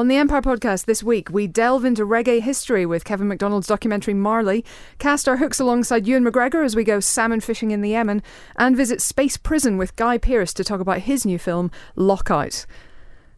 On the Empire podcast this week, we delve into reggae history with Kevin Macdonald's documentary Marley, cast our hooks alongside Ewan McGregor as we go salmon fishing in the Yemen, and visit Space Prison with Guy Pearce to talk about his new film, Lockout.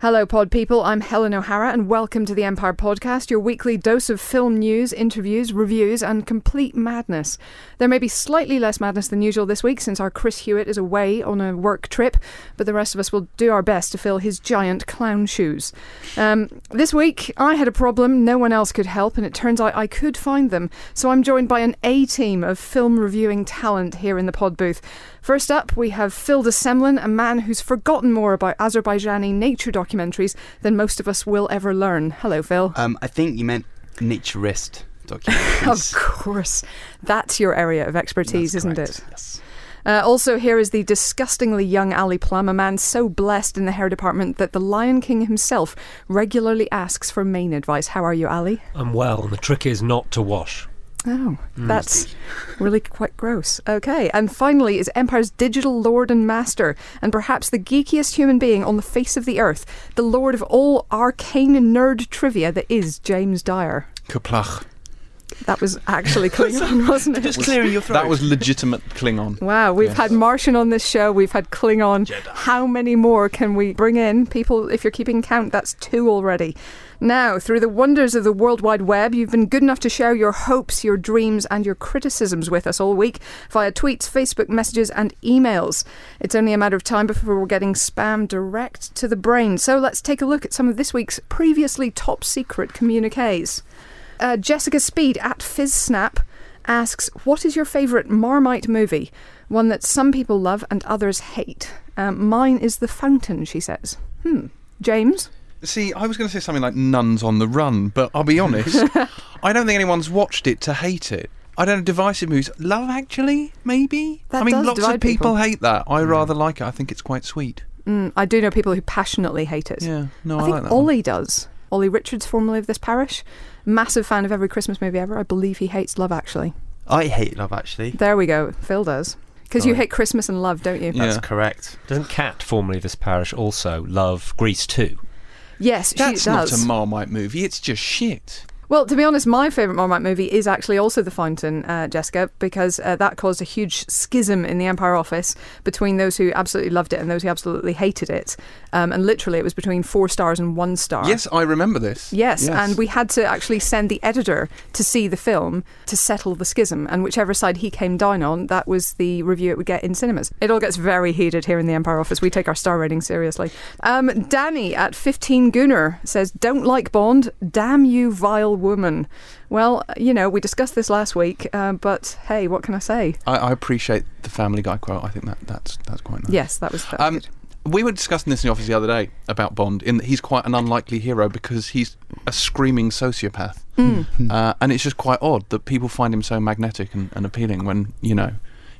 Hello, pod people. I'm Helen O'Hara, and welcome to the Empire Podcast, your weekly dose of film news, interviews, reviews, and complete madness. There may be slightly less madness than usual this week since our Chris Hewitt is away on a work trip, but the rest of us will do our best to fill his giant clown shoes. Um, this week, I had a problem no one else could help, and it turns out I could find them. So I'm joined by an A team of film reviewing talent here in the pod booth. First up, we have Phil de Semlyen, a man who's forgotten more about Azerbaijani nature documentaries than most of us will ever learn. Hello, Phil. Um, I think you meant naturist documentaries. of course. That's your area of expertise, That's isn't correct, it? Yes. Uh, also, here is the disgustingly young Ali Plumb, a man so blessed in the hair department that the Lion King himself regularly asks for mane advice. How are you, Ali? I'm well, and the trick is not to wash. Oh, mm. that's really quite gross. Okay, and finally is Empire's digital lord and master, and perhaps the geekiest human being on the face of the earth, the lord of all arcane nerd trivia that is James Dyer. Kaplach. That was actually Klingon, wasn't it? Just clearing your throat. That was legitimate Klingon. Wow, we've Yes. had Martian on this show, we've had Klingon. How many more can we bring in? People, if you're keeping count, that's two already. Now, through the wonders of the World Wide Web, you've been good enough to share your hopes, your dreams, and your criticisms with us all week via tweets, Facebook messages, and emails. It's only a matter of time before we're getting spam direct to the brain. So let's take a look at some of this week's previously top secret communiques. Uh, Jessica Speed at FizzSnap asks, What is your favourite Marmite movie? One that some people love and others hate. Um, mine is The Fountain, she says. Hmm. James? See, I was going to say something like Nuns on the Run, but I'll be honest, I don't think anyone's watched it to hate it. I don't know, divisive movies. Love Actually, maybe? That I mean, does lots divide of people, people. hate that. I rather like it. I think it's quite sweet. Mm, I do know people who passionately hate it. Yeah, no, I, I think like that. Olly does. Olly Richards, formerly of this parish, massive fan of every Christmas movie ever. I believe he hates Love Actually. I hate love, actually. There we go. Phil does. Because you Sorry. hate Christmas and love, don't you? Yeah. That's correct. Doesn't Cat, formerly of this parish, also love Grease 2? Yes, That's she not does. a Marmite movie. It's just shit. Well, to be honest, my favourite Marmite movie is actually also The Fountain, uh, Jessica, because uh, that caused a huge schism in the Empire office between those who absolutely loved it and those who absolutely hated it. Um, and literally, it was between four stars and one star. Yes, I remember this. Yes, and we had to actually send the editor to see the film to settle the schism, and whichever side he came down on, that was the review it would get in cinemas. It all gets very heated here in the Empire office. We take our star rating seriously. Um, Danny at 15 Gooner says, Don't like Bond, damn you, vile woman. Well, you know, we discussed this last week, uh, but hey, what can I say? I, I appreciate the Family Guy quote. I think that that's that's quite nice. Yes, that was, that was Um, good. we were discussing this in the office the other day about Bond, in that he's quite an unlikely hero because he's a screaming sociopath. Mm. Uh, and it's just quite odd that people find him so magnetic and, and appealing when, you know,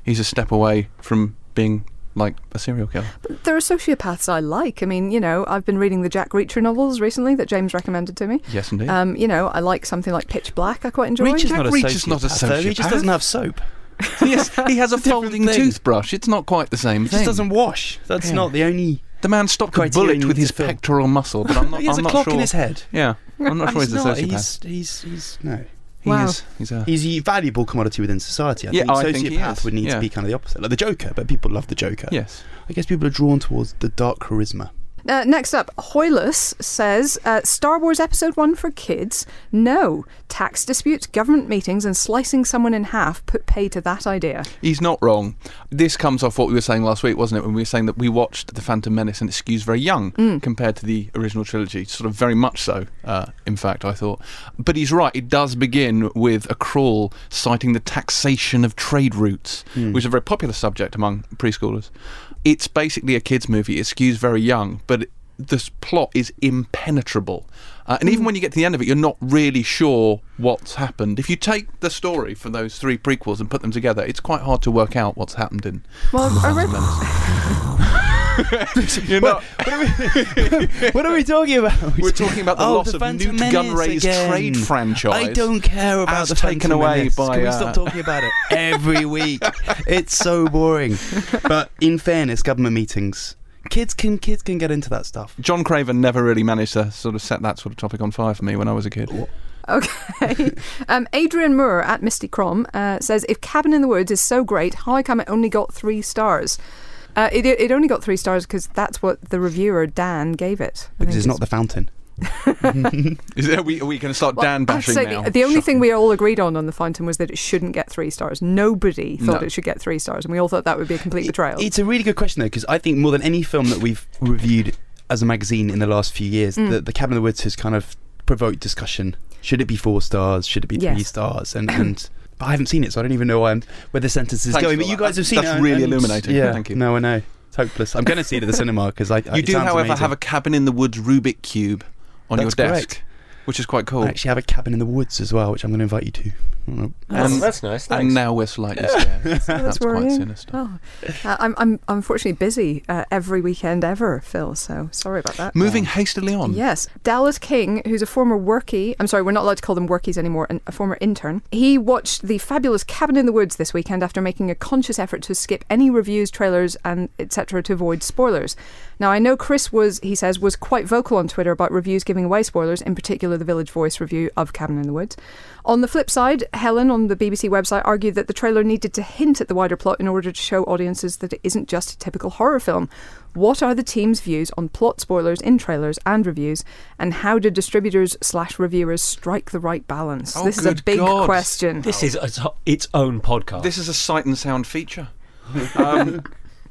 he's a step away from being like a serial killer. There are sociopaths I like. I mean, you know, I've been reading the Jack Reacher novels recently that James recommended to me. Yes, indeed. Um, you know, I like something like Pitch Black. I quite enjoy. Reacher's Jack not a Reacher's not a sociopath, though. He just doesn't have soap. yes, he has a It's a folding thing. toothbrush. It's not quite the same He thing. just doesn't wash. That's Yeah. not the only. the man stopped a Criterion bullet with his film. pectoral muscle, but I'm not, he has I'm a not clock sure. in his head. Yeah, I'm not sure he's, he's a not. sociopath. He's, he's, he's no. He Wow. is. He's a. He's a valuable commodity within society. I Yeah, think I think he sociopath is, would need yeah. to be kind of the opposite, like the Joker. But people love the Joker. yes. I guess people are drawn towards the dark charisma. Uh, next up, Hoyless says uh, Star Wars Episode 1 for kids? No. Tax disputes, government meetings, and slicing someone in half put pay to that idea. He's not wrong. This comes off what we were saying last week, wasn't it? When we were saying that we watched The Phantom Menace and it skews very young compared to the original trilogy. Sort of very much so, uh, in fact, I thought. But he's right. It does begin with a crawl citing the taxation of trade routes, which is a very popular subject among preschoolers. It's basically a kids' movie. It skews very young, but this plot is impenetrable. Uh, and even when you get to the end of it, you're not really sure what's happened. If you take the story from those three prequels and put them together, it's quite hard to work out what's happened in. Well, I read, You're not, what are we talking about? we're talking about the Oh, loss the of Phantom Newt Menace Gunray's again. trade franchise. I don't care about as the taken Phantom away Menace. by, Can we uh, stop talking about it every week? It's so boring. But in fairness, government meetings kids can kids can get into that stuff. John Craven never really managed to sort of set that sort of topic on fire for me when I was a kid. Okay. um, Adrian Moore at Misty Crom uh, says if Cabin in the Woods is so great, how come it only got three stars? Uh, it, it only got three stars because that's what the reviewer Dan gave it. I Because think it's not the fountain. Is there, are we, we going to start Well, Dan I bashing say, now? the- The only thing we all agreed on on the Fountain was that it shouldn't get three stars. Nobody thought No. it should get three stars, and we all thought that would be a complete betrayal. It's a really good question though, because I think more than any film that we've reviewed as a magazine in the last few years, Mm. the, the Cabin in the Woods has kind of provoked discussion. Should it be four stars? Should it be three stars? And and but I haven't seen it, so I don't even know I'm, where the sentence is Thanks going. But you that. guys have seen That's it. really and- illuminating. Yeah, Thank you. No, I know. It's hopeless. I'm going to see it at the cinema because I. you do, however, have a cabin in the woods Rubik cube on That's your desk, correct. which is quite cool. I actually have a cabin in the woods as well, which I'm going to invite you to. Oh, And- that's nice. Thanks. and now we're slightly scared. That's, quite sinister. Oh, uh, I'm, I'm unfortunately busy uh, every weekend ever, Phil. So sorry about that. Moving hastily on. Yes, Dallas King, who's a former workie. I'm sorry, we're not allowed to call them workies anymore. an- A former intern. He watched the fabulous Cabin in the Woods this weekend after making a conscious effort to skip any reviews, trailers, and etc. to avoid spoilers. Now I know Chris was, he says, was quite vocal on Twitter about reviews giving away spoilers, in particular the Village Voice review of Cabin in the Woods. On the flip side, Helen on the BBC website argued that the trailer needed to hint at the wider plot in order to show audiences that it isn't just a typical horror film. What are the team's views on plot spoilers in trailers and reviews, and how do distributors slash reviewers strike the right balance? Oh, this is a big God. question. This is its, its own podcast. This is a sight and sound feature. Um,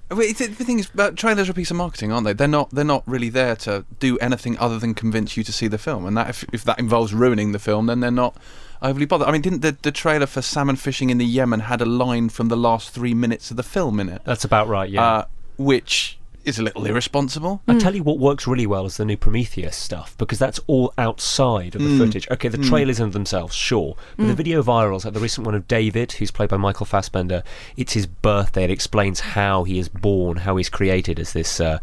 the, the thing is, uh, trailers are a piece of marketing, aren't they? They're not. They're not really there to do anything other than convince you to see the film. And that, if, if that involves ruining the film, then they're not overly bothered. I mean, didn't the, the trailer for salmon fishing in the Yemen had a line from the last three minutes of the film in it, That's about right. Yeah. uh, which is a little irresponsible. I tell you what works really well is the new Prometheus stuff because that's all outside of the Mm. footage. Okay, the trailers in themselves, sure, but the video virals, like the recent one of David, who's played by Michael Fassbender, it's his birthday. It explains how he is born, how he's created as this uh,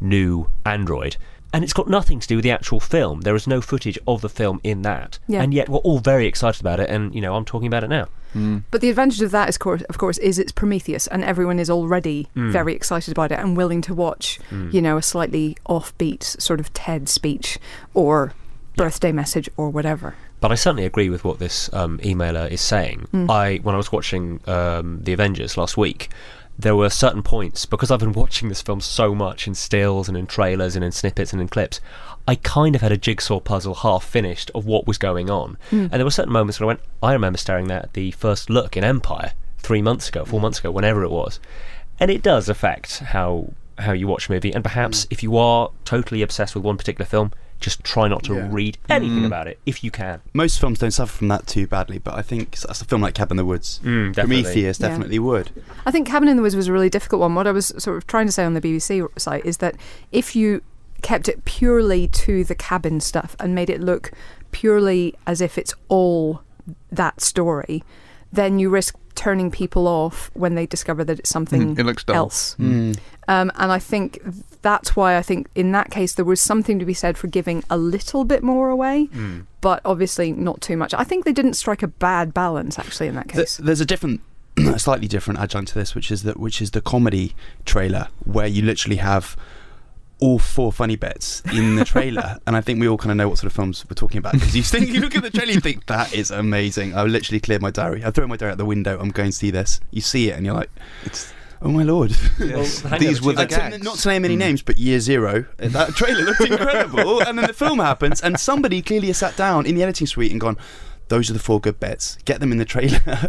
new android. And it's got nothing to do with the actual film. There is no footage of the film in that. Yeah. And yet we're all very excited about it, and, you know, I'm talking about it now. But the advantage of that, is, course, of course, is it's Prometheus, and everyone is already very excited about it and willing to watch, you know, a slightly offbeat sort of TED speech or birthday message or whatever. But I certainly agree with what this um, emailer is saying. I, when I was watching um, the Avengers last week, there were certain points because I've been watching this film so much in stills and in trailers and in snippets and in clips. I kind of had a jigsaw puzzle half finished of what was going on, hmm. and there were certain moments when I went. I remember staring there at the first look in Empire three months ago, four months ago, whenever it was, and it does affect how how you watch a movie. And perhaps hmm. if you are totally obsessed with one particular film, just try not to Yeah. read anything about it if you can. Most films don't suffer from that too badly, but I think that's a film like Cabin in the Woods. Mm, definitely. Prometheus Yeah. definitely would. I think Cabin in the Woods was a really difficult one. What I was sort of trying to say on the BBC site is that if you kept it purely to the cabin stuff and made it look purely as if it's all that story, then you risk turning people off when they discover that it's something Mm, it looks dull. else. Mm. Um, and I think that's why I think in that case there was something to be said for giving a little bit more away, but obviously not too much. I think they didn't strike a bad balance actually in that Th- case. there's a different, a slightly different adjunct to this, which is that which is the comedy trailer, where you literally have all four funny bits in the trailer, and I think we all kind of know what sort of films we're talking about because you think you look at the trailer, you think that is amazing. I literally cleared my diary. I throw my diary out the window. I'm going to see this. You see it, and you're like, It's oh my lord. yes. Well, these were the to- gags. not to name any names, but Year Zero. That trailer looked incredible, and then the film happens, and somebody clearly has sat down in the editing suite and gone, "Those are the four good bits. Get them in the trailer,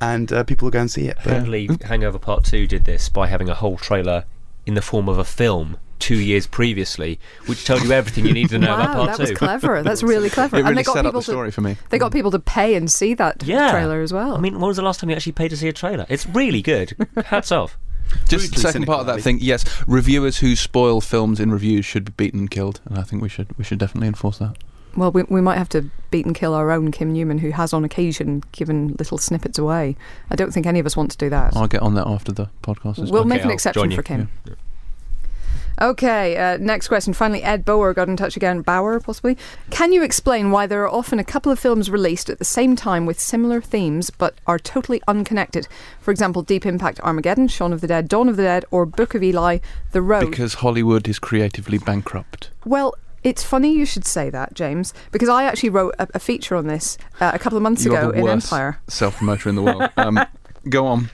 and uh, people will go and see it." But Apparently, Hangover Part 2 did this by having a whole trailer in the form of a film two years previously, which told you everything you need to know wow, about Part that 2. was clever. That's really clever. It and really they got set up people the to story for me. they got mm. people to pay and see that Yeah. trailer as well. I mean, when was the last time you actually paid to see a trailer? It's really good. Hats off. Just brutally second part of that thing. Yes, reviewers who spoil films in reviews should be beaten and killed, and I think we should we should definitely enforce that. well, we, we might have to beat and kill our own Kim Newman, who has on occasion given little snippets away. I don't think any of us want to do that. I'll get on that after the podcast. is We'll done. make an I'll exception for Kim. Okay, uh, next question. Finally, Ed Bower got in touch again. Bauer, possibly. Can you explain why there are often a couple of films released at the same time with similar themes but are totally unconnected? For example, Deep Impact Armageddon, Shaun of the Dead, Dawn of the Dead, or Book of Eli, The Road. Because Hollywood is creatively bankrupt. Well, it's funny you should say that, James, because I actually wrote a, a feature on this uh, a couple of months You're ago in Empire. self promoter in the world. Um, go on.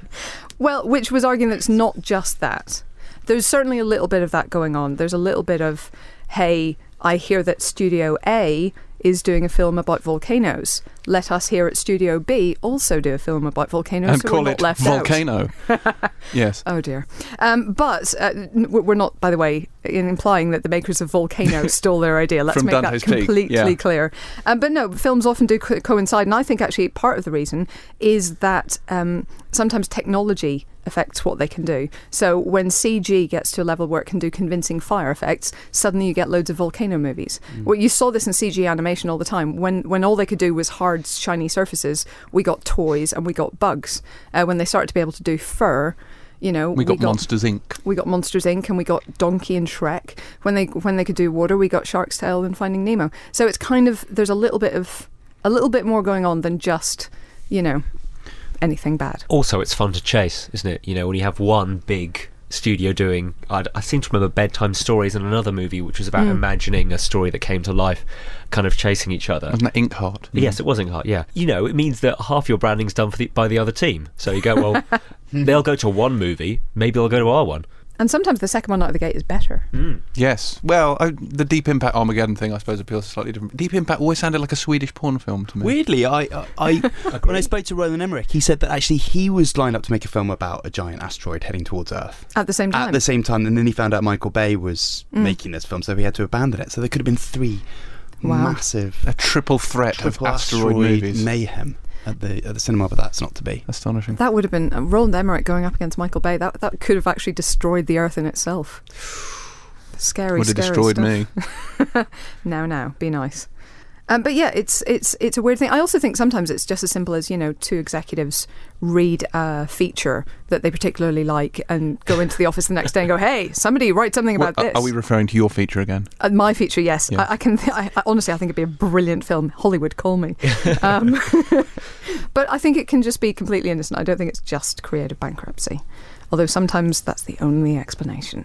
Well, which was arguing that it's not just that. There's certainly a little bit of that going on. There's a little bit of, hey, I hear that Studio A is doing a film about volcanoes. Let us here at Studio B also do a film about volcanoes, and so call it not left out. Volcano. yes. Oh dear. Um, but uh, we're not, by the way, in implying that the makers of Volcano stole their idea. Let's make Dante's that completely yeah. clear. Um, but no, films often do co- coincide, and I think actually part of the reason is that um, sometimes technology affects what they can do. So when CG gets to a level where it can do convincing fire effects, suddenly you get loads of volcano movies. Well, you saw this in CG animation all the time. When when all they could do was hard, shiny surfaces, we got toys and we got bugs. Uh, when they started to be able to do fur, you know, We got, Monsters Inc. we got Monsters Inc. and we got Donkey and Shrek. When they when they could do water, we got Shark's Tale and Finding Nemo. So it's kind of there's a little bit of a little bit more going on than just you know anything bad. Also, it's fun to chase, isn't it? You know, when you have one big studio doing. I, I seem to remember bedtime stories in another movie, which was about Hmm. imagining a story that came to life, kind of chasing each other. Wasn't that Inkheart? Yes, it was Inkheart. Yeah, you know, it means that half your branding's done for the, by the other team. So you go, well, they'll go to one movie, maybe they'll go to our one. And sometimes the second one out of the gate is better. Yes. Well, I, the Deep Impact Armageddon thing, I suppose, appeals to slightly different. Deep Impact always sounded like a Swedish porn film to me. Weirdly, I, I, I when I spoke to Roland Emmerich, he said that actually he was lined up to make a film about a giant asteroid heading towards Earth. At the same time. At the same time, and then he found out Michael Bay was Mm. making this film, so he had to abandon it. So there could have been three Wow. massive A triple threat triple of asteroid, movies. mayhem at the at the cinema, but that's not to be. Astonishing. that would have been uh, Roland Emmerich going up against Michael Bay. That that could have actually destroyed the Earth in itself. Scary, Would have scary destroyed stuff. me. Now, now, be nice. Um, but yeah, it's it's it's a weird thing. I also think sometimes it's just as simple as you know, two executives read a feature that they particularly like and go into the office the next day and go, "Hey, somebody write something about are- this." Are we referring to your feature again? Uh, my feature, yes. Yeah. I, I can. I, I, honestly, I think it'd be a brilliant film. Hollywood, call me. um, but I think it can just be completely innocent. I don't think it's just creative bankruptcy, although sometimes that's the only explanation.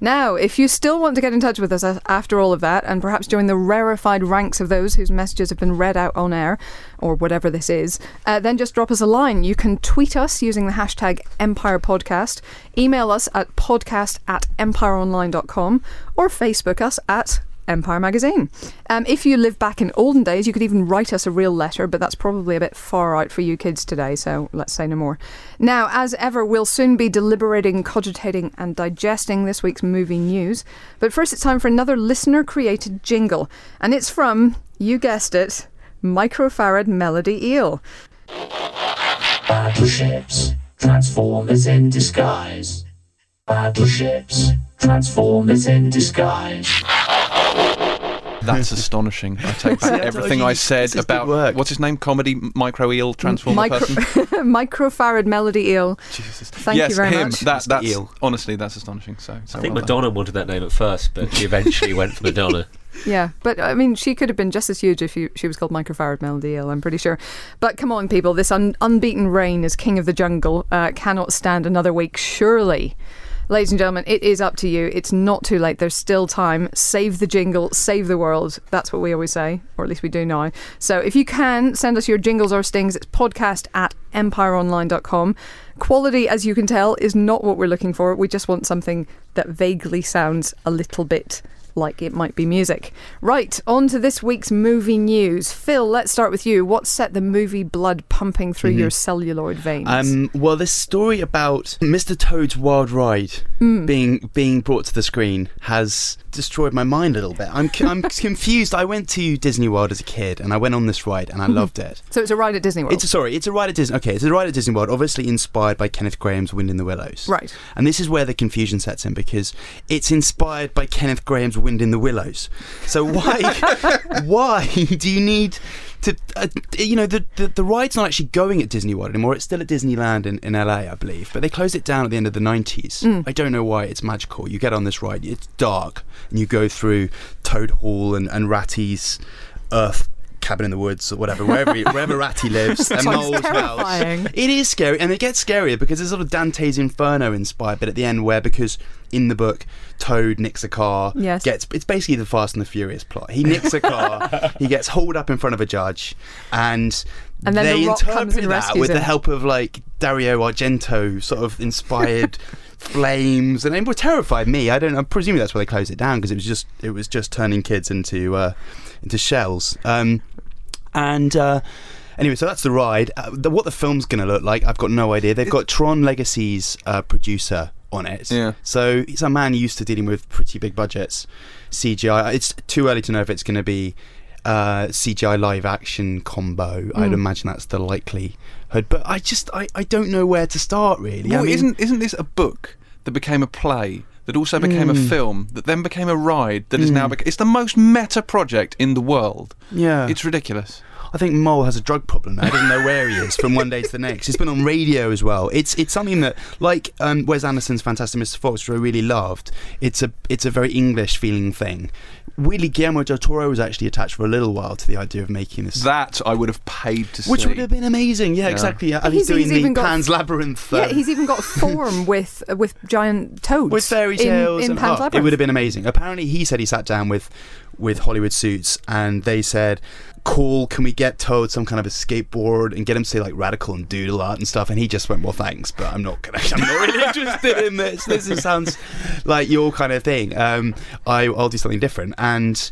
Now, if you still want to get in touch with us after all of that, and perhaps join the rarefied ranks of those whose messages have been read out on air, or whatever this is, uh, then just drop us a line. You can tweet us using the hashtag Empire Podcast, email us at podcast at empireonline.com, or Facebook us at Empire Magazine. Um, if you live back in olden days, you could even write us a real letter, but that's probably a bit far out for you kids today, so let's say no more. Now, as ever, we'll soon be deliberating, cogitating, and digesting this week's movie news. But first, it's time for another listener created jingle, and it's from, you guessed it, Microfarad Melody Eel. Battleships, Transformers in disguise. Battleships, Transformers in disguise. That's astonishing. I take back everything I said about what's his name? Comedy micro eel transformer Micro- person. Microfarad Melody Eel. Jesus. Thank yes, you very him. much. That, that's Eel. honestly that's astonishing. So, so I think well. Madonna wanted that name at first, but she eventually went for Madonna. Yeah, but I mean, she could have been just as huge if you, she was called Microfarad Melody Eel, I'm pretty sure. But come on, people, this un- unbeaten reign as King of the Jungle uh, cannot stand another week, surely. Ladies and gentlemen, it is up to you. It's not too late. There's still time. Save the jingle, save the world. That's what we always say, or at least we do now. So if you can, send us your jingles or stings. It's podcast at empireonline.com. Quality, as you can tell, is not what we're looking for. We just want something that vaguely sounds a little bit like it might be music. Right, on to this week's movie news. Phil, let's start with you. What set the movie blood pumping through your celluloid veins? Um, well, this story about Mr. Toad's Wild Ride Mm. being being brought to the screen has destroyed my mind a little bit. I'm I'm confused. I went to Disney World as a kid, and I went on this ride, and I mm-hmm. loved it. so it's a ride at Disney World. It's sorry, it's a ride at Disney. Okay, it's a ride at Disney World, obviously inspired by Kenneth Grahame's Wind in the Willows. right. And this is where the confusion sets in because it's inspired by Kenneth Grahame's Wind in the Willows. So why why do you need to, uh, you know, the, the the ride's not actually going at Disney World anymore. It's still at Disneyland in, in LA, I believe. But they closed it down at the end of the 90s. Mm. I don't know why. It's magical. You get on this ride, it's dark, and you go through Toad Hall and, and Ratty's Earth cabin in the woods or whatever, wherever wherever Ratty lives, and Sounds Mole's house. It is scary, and it gets scarier because there's sort of Dante's Inferno inspired bit at the end, where because in the book Toad nicks a car, Yes. gets it's basically the Fast and the Furious plot. He nicks a car, he gets hauled up in front of a judge, and. And then they The Rock interpret comes and that rescues with the him. help of like Dario Argento sort of inspired flames, and it terrified me. I don't. I'm presuming that's why they closed it down because it was just it was just turning kids into uh, into shells. Um, and uh, anyway, so that's the ride. Uh, the, what the film's going to look like, I've got no idea. They've got Tron Legacy's uh, producer on it. Yeah. So he's a man used to dealing with pretty big budgets, CGI. It's too early to know if it's going to be uh, CGI live action combo. I'd Mm. imagine that's the likelihood. But I just I, I don't know where to start really. Well, I mean, isn't isn't this a book that became a play that also became a Mm. film that then became a ride that is now Mm. bec- it's the most meta project in the world. yeah. It's ridiculous. I think Mole has a drug problem. I don't know where he is from one day to the next. He's been on radio as well. It's it's something that, like um, Wes Anderson's Fantastic Mr. Fox, which I really loved. It's a it's a very English feeling thing. Weirdly, Guillermo del Toro was actually attached for a little while to the idea of making this. That I would have paid to see. which see. would have been amazing, yeah, Yeah. exactly. Yeah, and He's- he's, doing he's the even got- Pan's Labyrinth. Yeah, um, he's even got form with uh, with giant toads. with fairy in- tales in, and Pan's oh, it would have been amazing. Apparently, he said he sat down with with Hollywood Suits and they said, "Cool, can we get Toad some kind of a skateboard and get him to say like radical and doodle art and stuff?" And he just went, "Well, thanks, but I'm not gonna. I'm not really interested in this. This is- sounds like your kind of thing. Um, I, I'll do something different." And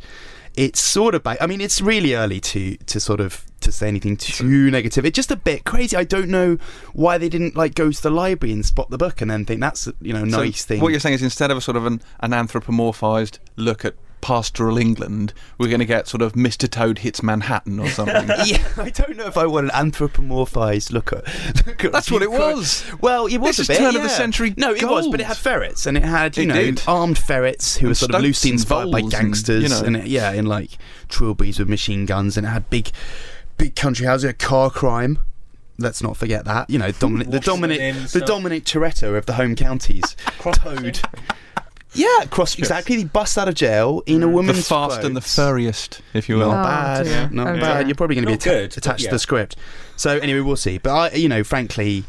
it's sort of back. I mean, it's really early to to sort of to say anything too negative. It's just a bit crazy. I don't know why they didn't like go to the library and spot the book and then think that's you know a So nice thing. What you're saying is instead of a sort of an, an anthropomorphized look at pastoral England, we're going to get sort of Mr. Toad hits Manhattan or something. yeah, I don't know if I want an anthropomorphized look at. Look at That's what it was. Well, it was This a is bit, turn of the century No, it was, but it had ferrets and it had you It know did. armed ferrets who And were sort of loosely inspired by voles and, gangsters you know. and it, yeah, in like trilbies with machine guns and it had big, big country houses, a car crime. Let's not forget that. You know, Dominic, the Dominic, in the. Dominic Toretto of the home counties. Toad. Yeah, cross exactly. He busts out of jail in a woman's the woman's fast and the furriest, if you will. Not Oh, bad. dear. Not Oh, bad. dear. You're probably going to be atta- good, but attached to the script. So anyway, we'll see. But I, you know, frankly,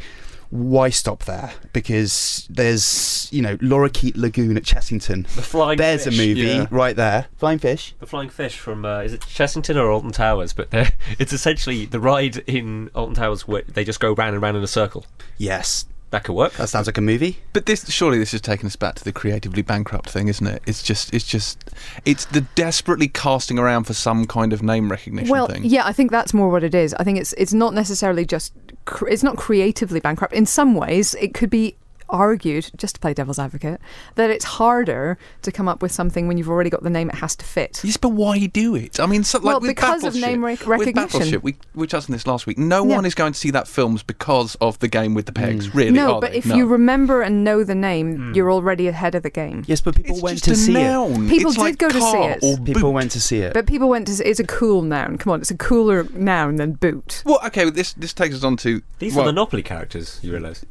why stop there? Because there's, you know, Lorikeet Lagoon at Chessington. The Flying There's Fish. a movie Yeah. right there. Flying Fish. The Flying Fish from uh, is it Chessington or Alton Towers? But they're- it's essentially the ride in Alton Towers where they just go round and round in a circle. Yes, That could work. that sounds like a movie. But this surely this is taking us back to the creatively bankrupt thing, isn't it? It's just it's just it's the desperately casting around for some kind of name recognition Well, thing. yeah, I think that's more what it is. I think it's it's not necessarily just cr- it's not creatively bankrupt. In some ways, it could be argued, just to play devil's advocate, that it's harder to come up with something when you've already got the name it has to fit. Yes, but why do it? I mean, so, like Well, with because of name rec- With recognition. Battleship, we we touched on this last week. No Yeah. one is going to see that films because of the game with the pegs. Mm. Really? no, are but they? if No. you remember and know the name, Mm. you're already ahead of the game. Yes, but people it's went just to a see it. People It's did like go to see it. Or People went to see it. But people went to. see It's a cool noun. Come on, it's a cooler noun than boot. Well, okay. well, This this takes us on to These well, are Monopoly characters. You realise?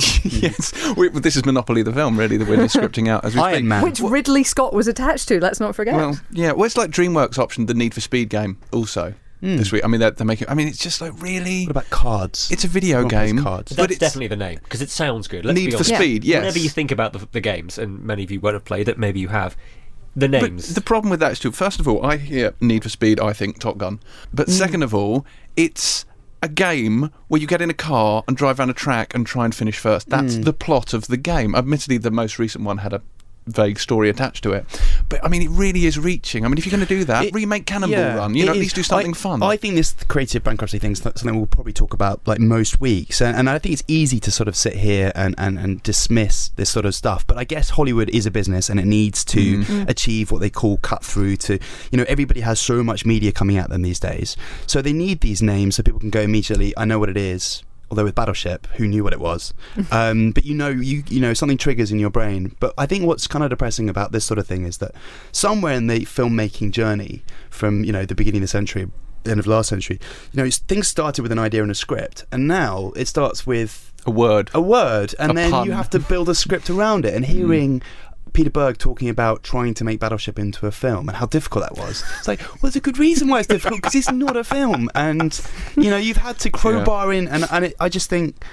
yes. We, this is Monopoly the film, really, that we're scripting out as we Iron speak. Man. Which Ridley Scott was attached to. Let's not forget. Well, yeah. Well, it's like DreamWorks option the Need for Speed game also Hmm. this week. I mean, they're, they're making. I mean, it's just like really. What about cards? It's a video Everyone plays game. cards. But But that's it's- definitely the name because it sounds good. Let's Need be for Speed. Yeah. Speed. Yes. Whenever you think about the, the games, and many of you won't have played it, maybe you have. The But names. the problem with that is too. First of all, I hear Need for Speed. I think Top Gun. But Mm. second of all, it's a game where you get in a car and drive around a track and try and finish first. That's Mm. the plot of the game. Admittedly, the most recent one had a vague story attached to it. But I mean, it really is reaching. I mean, if you're going to do that, It- remake Cannonball Yeah, Run. You know, at is. least do something I, fun. I think this creative bankruptcy thing is something we'll probably talk about like most weeks, and, and I think it's easy to sort of sit here and, and, and dismiss this sort of stuff. But I guess Hollywood is a business, and it needs to Mm. achieve what they call cut through. To you know, everybody has so much media coming at them these days, so they need these names so people can go immediately. I know what it is. Although with Battleship, who knew what it was? um, but you know, you you know, something triggers in your brain. But I think what's kind of depressing about this sort of thing is that somewhere in the filmmaking journey, from you know the beginning of the century, the end of last century. You know, things started with an idea and a script, and now it starts with A word. a word, and A then pun. you have to build a script around it. And hearing Peter Berg talking about trying to make Battleship into a film and how difficult that was, it's like, well, there's a good reason why it's difficult because it's not a film, and you know, you've had to crowbar in, and and it, I just think,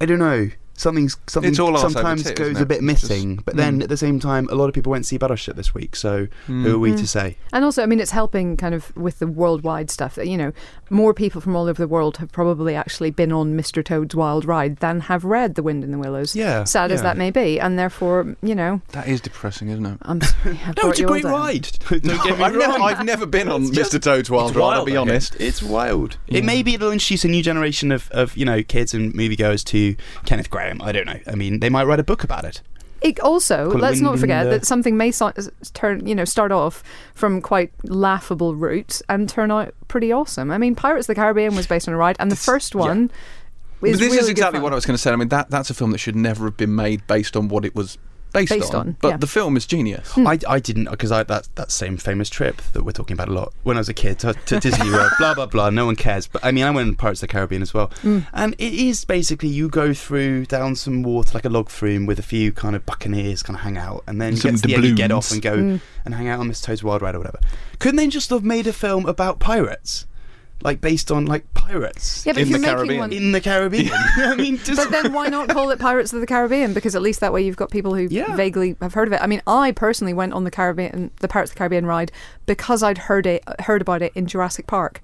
I don't know. Something's something It's all sometimes tit, goes a bit it? It's just- missing, but then Mm. at the same time, a lot of people went to see Battleship this week. So who are we to say? And also, I mean, it's helping kind of with the worldwide stuff that, you know, more people from all over the world have probably actually been on Mr. Toad's Wild Ride than have read The Wind in the Willows. Yeah, Sad as that may be. And therefore, you know, That is depressing, isn't it? I'm sorry. I've No, it's a you all great down. ride. Don't get me I've, never, wrong. I've never been on It's Mr. Toad's Wild it's Ride, I'll be I guess. honest. It's wild. It maybe it'll introduce a new generation of, of you know kids and moviegoers to Kenneth Grahame. I don't know. I mean, they might write a book about it. It also, Call let's not forget the- that something may so- turn, you know, start off from quite laughable roots and turn out pretty awesome. I mean, Pirates of the Caribbean was based on a ride, and the This- first one But is this really is exactly what I was going to say. I mean, that that's a film that should never have been made based on what it was based, Based on, But yeah. the film is genius. I, I didn't because I that that same famous trip that we're talking about a lot when I was a kid to, to Disney World. Blah blah blah. No one cares. But I mean, I went on Pirates of the Caribbean as well, Mm. and it is basically you go through down some water like a log flume with a few kind of buccaneers kind of hang out, and then you get to the end, you get off and go Mm. and hang out on Miss Toad's Wild Ride or whatever. Couldn't they just have made a film about pirates? Like based on like pirates Yeah, but In if you're the making Caribbean. one, in the Caribbean. I mean, just but then why not call it Pirates of the Caribbean? Because at least that way you've got people who Yeah. vaguely have heard of it. I mean, I personally went on the Caribbean, the Pirates of the Caribbean ride because I'd heard it, heard about it in Jurassic Park,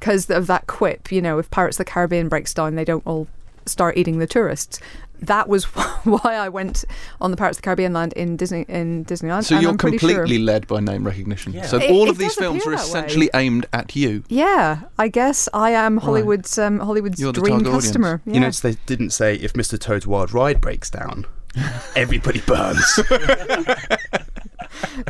because of that quip. You know, if Pirates of the Caribbean breaks down, they don't all start eating the tourists. That was why I went on the Pirates of the Caribbean land in Disney in Disneyland. So and you're I'm completely Sure, led by name recognition. Yeah. So It- all of these films are that way. essentially aimed at you. yeah, I guess I am Hollywood's um, Hollywood's You're dream target audience. customer. You Yeah. notice they didn't say if Mr. Toad's Wild Ride breaks down, everybody burns.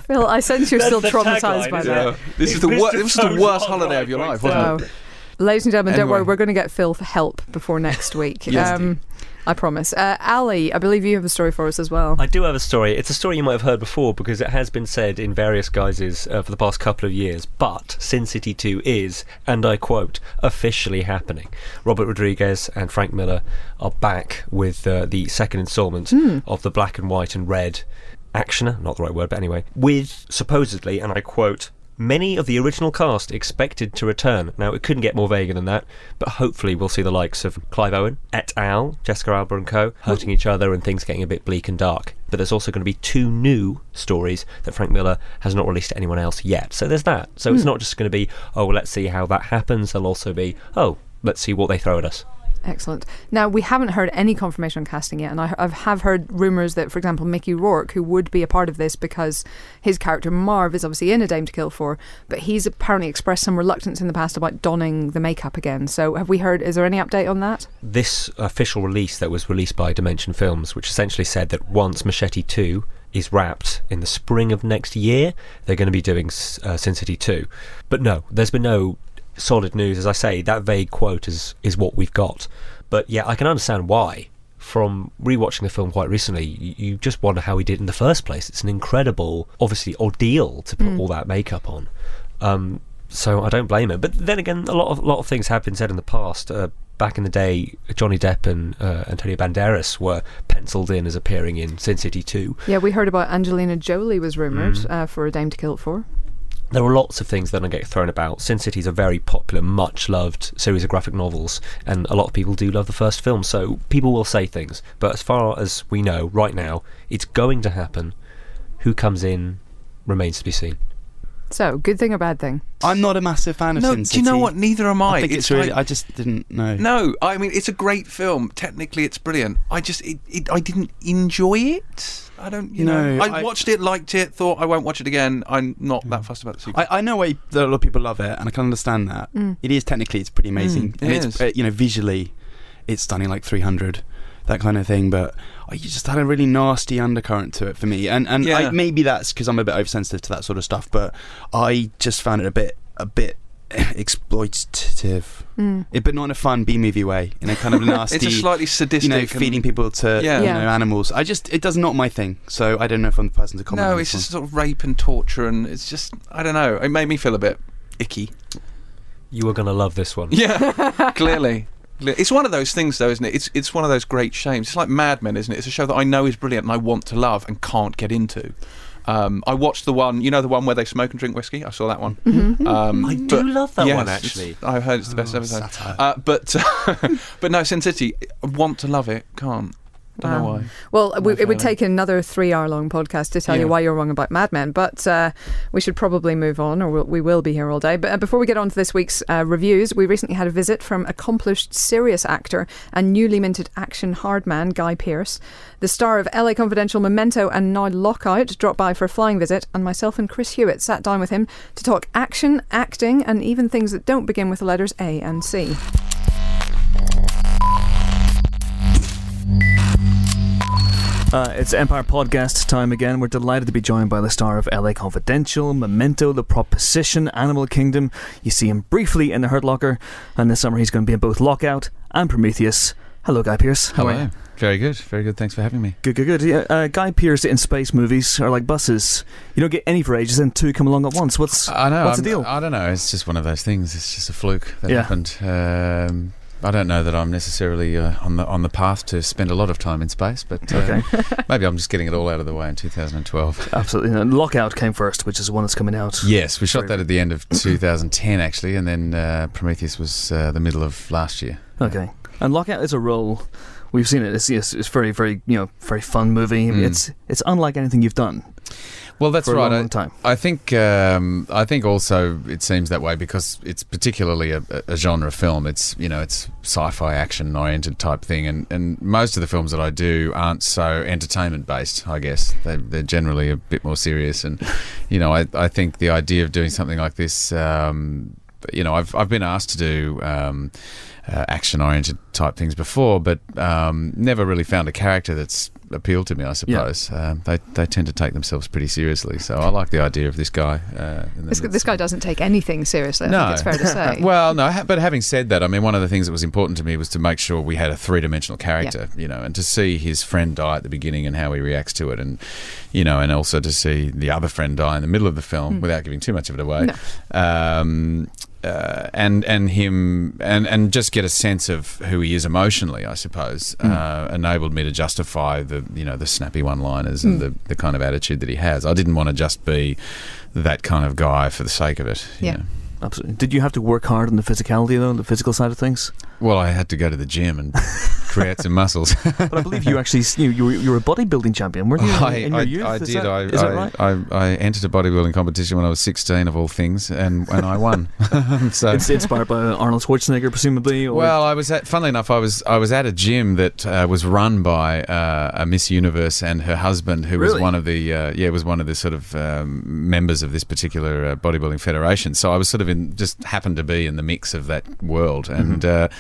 Phil, I sense you're That's still traumatized tagline, by isn't that. it? This is the wor- this was the worst holiday of your life, breaks wasn't it? Ladies and gentlemen, don't worry, we're going to get Phil for help before next week. Yes, um, I promise. Uh, Ali, I believe you have a story for us as well. I do have a story. It's a story you might have heard before because it has been said in various guises uh, for the past couple of years. But Sin City 2 is, and I quote, officially happening. Robert Rodriguez and Frank Miller are back with uh, the second instalment of the black and white and red actioner, not the right word, but anyway, with supposedly, and I quote, Many of the original cast expected to return. Now, it couldn't get more vague than that, but hopefully we'll see the likes of Clive Owen, et al., Jessica Alba and co, hurting each other and things getting a bit bleak and dark. But there's also going to be two new stories that Frank Miller has not released to anyone else yet. So there's that. So it's hmm. not just going to be, oh, well, let's see how that happens. There'll also be, oh, let's see what they throw at us. Excellent. Now, we haven't heard any confirmation on casting yet, and I have heard rumours that, for example, Mickey Rourke, who would be a part of this because his character Marv is obviously in A Dame to Kill For, but he's apparently expressed some reluctance in the past about donning the makeup again. So, have we heard, is there any update on that? this official release that was released by Dimension Films, which essentially said that once Machete 2 is wrapped in the spring of next year, they're going to be doing uh, Sin City 2. But no, there's been no solid news. As I say, that vague quote is, is what we've got. But yeah, I can understand why. From rewatching the film quite recently, you, you just wonder how he did in the first place. It's an incredible, obviously, ordeal to put all that makeup on. Um, so I don't blame him. But then again, a lot of a lot of things have been said in the past. Uh, back in the day, Johnny Depp and uh, Antonio Banderas were penciled in as appearing in Sin City 2. Yeah, we heard about Angelina Jolie was rumoured Mm. uh, for A Dame to Kill For. There are lots of things that don't get thrown about. Sin City is a very popular, much loved series of graphic novels, and a lot of people do love the first film, so people will say things. But as far as we know, right now, it's going to happen. Who comes in remains to be seen. So, good thing or bad thing? I'm not a massive fan of No, Sin City. do you know what? Neither am I. I think it's, really. like- I just didn't know. No, I mean it's a great film. Technically, it's brilliant. I just, it, it, I didn't enjoy it. I don't, you know. I, I- watched it, liked it, thought I won't watch it again. I'm not that fussed about the sequel. I, I know why that a lot of people love it, and I can understand that. It is technically it's pretty amazing, Mm, and it it's is. uh, you know visually, it's stunning, like 300, that kind of thing. But I just had a really nasty undercurrent to it for me, and and Yeah. I, maybe that's because I'm a bit oversensitive to that sort of stuff. But I just found it a bit a bit exploitative, Mm. it, but not in a fun B movie way, in a kind of nasty. it's a slightly sadistic. you know, feeding people to Yeah. you Yeah. know animals. I just it does not my thing. So I don't know if I'm the person to comment. No, on it's this just sort of rape and torture, and it's just I don't know. It made me feel a bit icky. You were going to love this one. Yeah, clearly. It's one of those things, though, isn't it? It's it's one of those great shames. It's like Mad Men, isn't it? It's a show that I know is brilliant and I want to love and can't get into. Um, I watched the one, you know, the one where they smoke and drink whiskey. I saw that one. Um, I do love that yes, one, actually. I heard it's the best Oh, episode. Uh, but but no, Sin City. Want to love it, can't. Don't know why. Well, we, it would take another three-hour-long podcast to tell you why you're wrong about Mad Men, but uh, we should probably move on, or we'll, we will be here all day. But uh, before we get on to this week's uh, reviews, we recently had a visit from accomplished serious actor and newly minted action hard man Guy Pearce. The star of LA Confidential, Memento, and now Lockout dropped by for a flying visit, and myself and Chris Hewitt sat down with him to talk action, acting, and even things that don't begin with the letters A and C. Uh, it's Empire Podcast time again. We're delighted to be joined by the star of LA Confidential, Memento, The Proposition, Animal Kingdom. You see him briefly in The Hurt Locker, and this summer he's going to be in both Lockout and Prometheus. Hello, Guy Pearce. How are you? Very good. Very good. Thanks for having me. Good, good, good. Yeah, uh, Guy Pearce in space movies are like buses. You don't get any for ages, then two come along at once. What's I know. What's the I'm- deal? I don't know. It's just one of those things. It's just a fluke that Yeah. happened. Um, I don't know that I'm necessarily uh, on the on the path to spend a lot of time in space, but uh, Okay. maybe I'm just getting it all out of the way in 2012. absolutely? And Lockout came first, which is the one that's coming out. Yes, we shot Very that at the end of 2010 actually, and then uh, Prometheus was uh, the middle of last year. Okay. And Lockout is a role. We've seen it. It's, it's, it's very, very, you know, very fun movie. Mm. It's it's unlike anything you've done Well, that's right. long, I- long time. I think um, I think also it seems that way because it's particularly a, a genre film. It's you know it's sci-fi action oriented type thing, and, and most of the films that I do aren't so entertainment based. I guess they, they're generally a bit more serious, and you know I, I think the idea of doing something like this. Um, you know, I've I've been asked to do um, uh, action oriented type things before, but um, never really found a character that's appealed to me. I suppose um, they they tend to take themselves pretty seriously, so I like the idea of this guy. Uh, This, this guy doesn't take anything seriously. I No. think it's fair to say. Well, no, ha- but having said that, I mean, one of the things that was important to me was to make sure we had a three-dimensional character, you know, and to see his friend die at the beginning and how he reacts to it, and you know, and also to see the other friend die in the middle of the film without giving too much of it away. No. Um, uh, and and him and and just get a sense of who he is emotionally, I suppose, uh, enabled me to justify the you know the snappy one-liners and hmm. the, the kind of attitude that he has. I didn't want to just be that kind of guy for the sake of it. you Yeah. know. Absolutely. Did you have to work hard on the physicality, though, the physical side of things? Well, I had to go to the gym and create some muscles. But I believe you actually you, you, were, you were a bodybuilding champion, weren't you? I, in your I, youth? I Is did. that- I, is that right? I, I entered a bodybuilding competition when I was 16, of all things, and, and I won. so. It's inspired by Arnold Schwarzenegger, presumably. Or Well, I was at. Funnily enough, I was I was at a gym that uh, was run by uh, a Miss Universe and her husband, who was one of the uh, yeah was one of the sort of um, members of this particular uh, bodybuilding federation. So I was sort of in just happened to be in the mix of that world, and uh,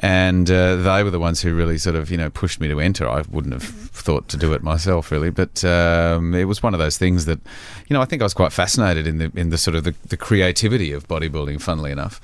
and uh, they were the ones who really sort of you know pushed me to enter. I wouldn't have thought to do it myself really, but um, it was one of those things that you know I think I was quite fascinated in the in the sort of the, the creativity of bodybuilding. Funnily enough.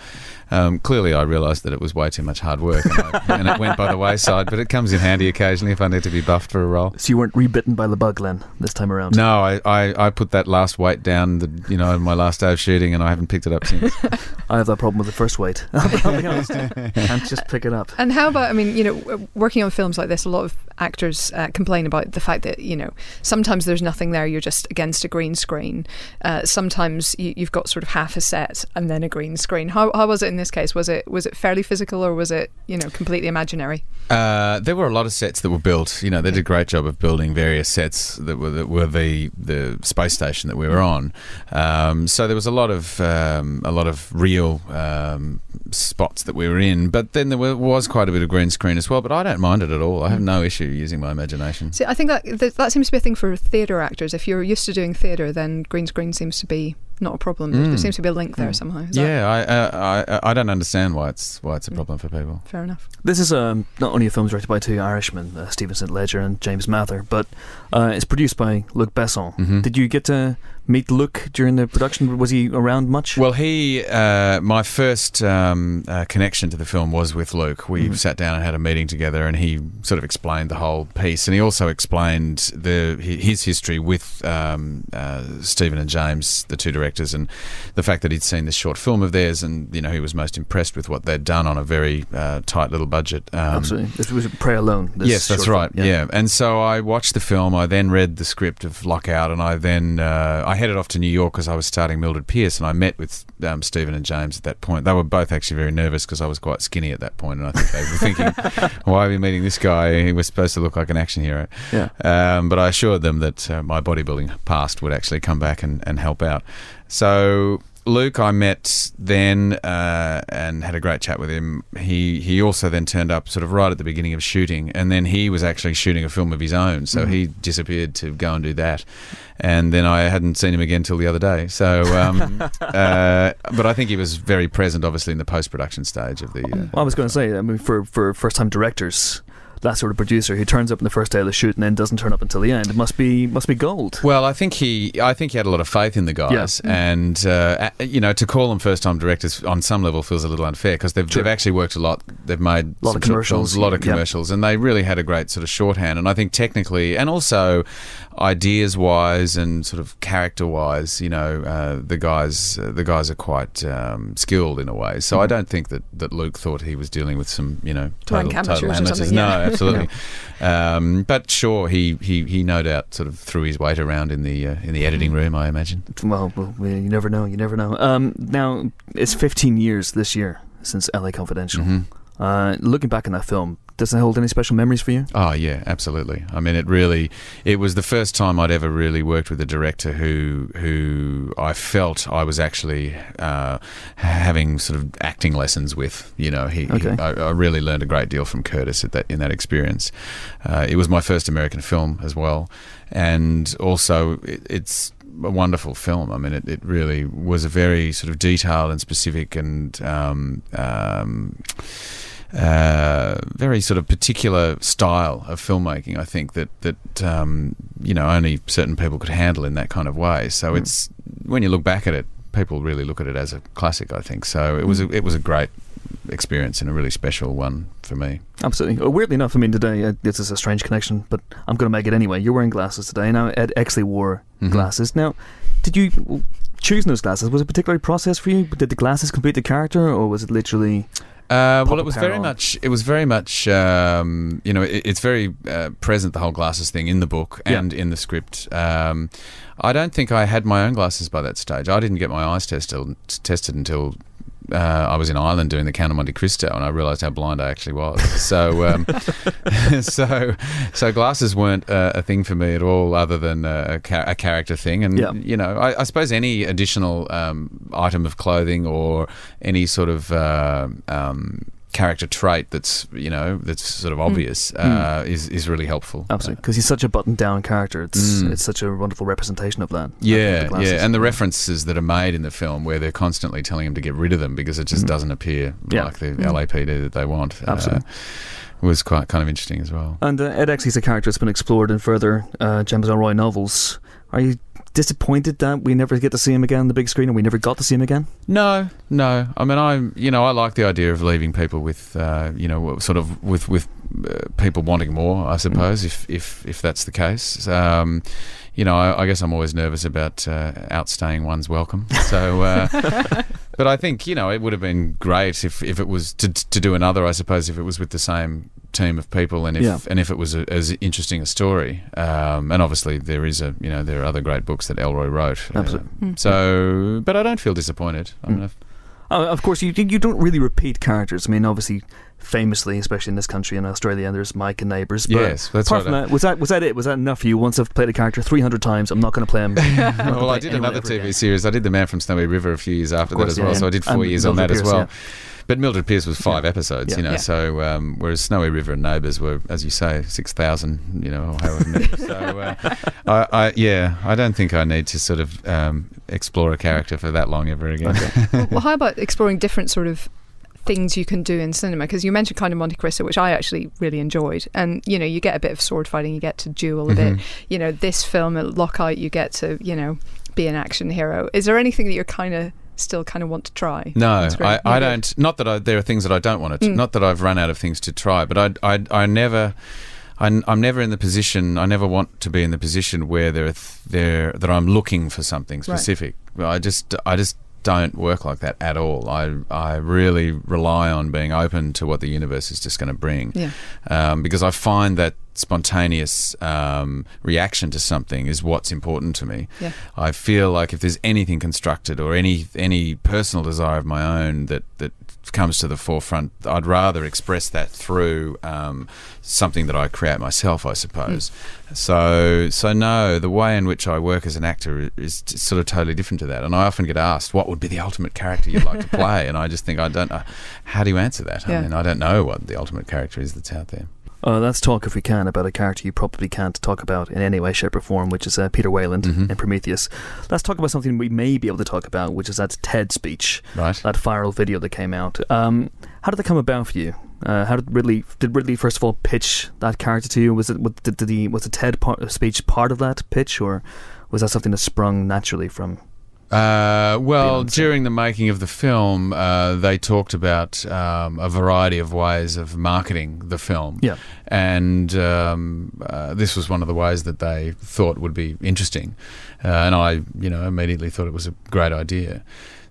Um, clearly, I realised that it was way too much hard work, and, I, and it went by the wayside. But it comes in handy occasionally if I need to be buffed for a role. so you weren't rebitten by the bug, Glenn, this time around. No, I, I, I put that last weight down, the, you know, my last day of shooting, and I haven't picked it up since. I have that problem with the first weight. I'll be honest. Can't just pick it up. And how about, I mean, you know, working on films like this, a lot of actors uh, complain about the fact that, you know, sometimes there's nothing there, you're just against a green screen. Uh, sometimes you, you've got sort of half a set and then a green screen. How, how was it in this case? Was it was it fairly physical or was it, you know, completely imaginary? Uh, there were a lot of sets that were built. You know, they did a great job of building various sets that were that were the the space station that we were on. Um, so there was a lot of um, a lot of real um, spots that we were in. But then there were, was quite a bit of green screen as well. But I don't mind it at all. I have no issue using my imagination. See, I think that that, seems to be a thing for theatre actors. If you're used to doing theatre, then green screen seems to be not a problem. There- There Mm. seems to be a link there somehow. Is Yeah, I, uh, I I don't understand why it's why it's a problem for people. fair enough. This is um, not only a film directed by two Irishmen, uh, Stephen St. Leger and James Mather, but uh, it's produced by Luc Besson. Mhm. Did you get to meet Luc during the production? Was he around much? Well, he, uh, my first um, uh, connection to the film was with Luc. We Mhm. sat down and had a meeting together, and he sort of explained the whole piece, and he also explained the his history with um, uh, Stephen and James, the two directors, and the fact that he'd seen this short film of theirs, and you know he was most impressed with what they'd done on a very uh, tight little budget. Um, Absolutely. This was Prey Alone. this yes, that's right. film. Yeah. and so I watched the film. I then read the script of Lockout, and I then uh, I headed off to New York because I was starting Mildred Pierce, and I met with um, Stephen and James at that point. They were both actually very nervous because I was quite skinny at that point, and I think they were thinking, "Why are we meeting this guy? He was supposed to look like an action hero." Yeah. Um, but I assured them that uh, my bodybuilding past would actually come back and, and help out. So Luc, I met then uh, and had a great chat with him. He he also then turned up sort of right at the beginning of shooting, and then he was actually shooting a film of his own, so Mhm. he disappeared to go and do that. And then I hadn't seen him again till the other day. So, um, uh, but I think he was very present, obviously, in the post production stage of the. Uh, Well, I was going to say, I mean, for, for first time directors, that sort of producer who turns up in the first day of the shoot and then doesn't turn up until the end, it must be must be gold. Well, I think he, I think he had a lot of faith in the guys, and uh, you know, to call them first-time directors on some level feels a little unfair because they've, Sure. they've actually worked a lot. They've made a Lot of commercials, films, a lot of yeah. commercials, and they really had a great sort of shorthand. And I think technically, and also ideas-wise, and sort of character-wise, you know, uh, the guys, uh, the guys are quite um, skilled in a way. So I don't think that, that Luc thought he was dealing with some, you know, total, total amateurs something, No, absolutely. Um, but sure, he, he, he no doubt sort of threw his weight around in the uh, in the editing room. I imagine. Well, well, you never know. You never know. Um, now it's 15 years this year since L.A. Confidential. Mhm. Uh, looking back on that film, does it hold any special memories for you? Oh yeah, absolutely. I mean, it really it was the first time I'd ever really worked with a director who who I felt I was actually uh, having sort of acting lessons with. You know, he, he- Okay. I, I really learned a great deal from Curtis at that in that experience. Uh, it was my first American film as well, and also it, it's a wonderful film. I mean, it, it really was a very sort of detailed and specific and um, um, uh, very sort of particular style of filmmaking. I think that that um, you know only certain people could handle in that kind of way. So Mm. it's when you look back at it, people really look at it as a classic. I think so. It was a, it was a great experience and a really special one for me. Absolutely. Oh, weirdly enough, I mean, today, uh, this is a strange connection, but I'm going to make it anyway. You're wearing glasses today. Now, Ed Exley wore Mhm. glasses. Now, did you choosing those glasses? Was it a particular process for you? Did the glasses complete the character, or was it literally. Uh, well, it was very on. much. It was very much. Um, you know, it, it's very uh, present the whole glasses thing in the book Yeah. and in the script. Um, I don't think I had my own glasses by that stage. I didn't get my eyes tested tested until. Uh, I was in Ireland doing the Count of Monte Cristo, and I realised how blind I actually was. So, um, so, so glasses weren't uh, a thing for me at all, other than a, ca- a character thing. And Yeah. you know, I, I suppose any additional um, item of clothing or any sort of uh, um, character trait that's you know that's sort of obvious uh, is is really helpful. Absolutely. Because he's such a buttoned down character. It's Mm. it's such a wonderful representation of that. Yeah, the yeah, and the references that are made in the film where they're constantly telling him to get rid of them because it just Mhm. doesn't appear Yeah. like the Mm. LAPD that they want. uh, Absolutely. was quite kind of interesting as well. And uh, Ed Exley's a character that's been explored in further uh, James Ellroy novels. Are you disappointed that we never get to see him again on the big screen, and we never got to see him again? No, no. I mean, I you know I like the idea of leaving people with uh, you know sort of with with uh, people wanting more. I suppose if if if that's the case. Um, you know, I, I guess I'm always nervous about uh, outstaying one's welcome. So, uh, but I think you know it would have been great if, if it was to to do another. I suppose if it was with the same team of people and if Yeah. and if it was a, as interesting a story. Um, and obviously there is a you know there are other great books that Ellroy wrote. Uh, Absolutely. Mm. so, but I don't feel disappointed. I mean, Mm. I've- Uh, of course, you you don't really repeat characters. I mean, obviously, famously, especially in this country and Australia, there's Mike and Neighbours. But Yes, that's apart right. from that, was that was that it? Was that enough for you? Once I've played a character 300 times, I'm not going to play him. I'm well, I did another TV again. series. I did The Man from Snowy River a few years after course, that as well. yeah. So I did four And years on Mildred that as well. yeah. But Mildred Pierce was five Yeah. episodes, Yeah. you know. Yeah. So um, whereas Snowy River and Neighbours were, as you say, six thousand, you know, or however many. so uh, I, I, yeah, I don't think I need to sort of um, explore a character for that long ever again. well, how about exploring different sort of things you can do in cinema? Because you mentioned kind of Monte Cristo, which I actually really enjoyed, and you know, you get a bit of sword fighting, you get to duel a bit. Mhm. You know, this film at Lockout, you get to you know be an action hero. Is there anything that you're kind of still kind of want to try? No, I, I do. don't. Not that I, there are things that I don't want to. Mm. Not that I've run out of things to try, but I, I, I never. I, I'm never in the position. I never want to be in the position where there, are th- there that I'm looking for something specific. I just, I just don't work like that at all. I, I really rely on being open to what the universe is just going to bring, Yeah. um, because I find that spontaneous um, reaction to something is what's important to me. Yeah. I feel like if there's anything constructed or any any personal desire of my own that that comes to the forefront, I'd rather express that through um, something that I create myself, I suppose. So so no, the way in which I work as an actor is sort of totally different to that. And I often get asked, "What would be the ultimate character you'd like to play?" And I just think I don't know. How do you answer that? Yeah. I mean, I don't know what the ultimate character is that's out there. Uh, let's talk, if we can, about a character you probably can't talk about in any way, shape, or form, which is uh, Peter Weyland Mhm. in Prometheus. Let's talk about something we may be able to talk about, which is that TED speech, Right. that viral video that came out. Um, how did that come about for you? Uh, how did Ridley did Ridley first of all pitch that character to you? Was it did, did he was the TED part, speech part of that pitch, or was that something that sprung naturally from? Uh, well, during the making of the film, uh, they talked about um, a variety of ways of marketing the film. Yeah. And um, uh, this was one of the ways that they thought would be interesting. Uh, and I, you know, immediately thought it was a great idea.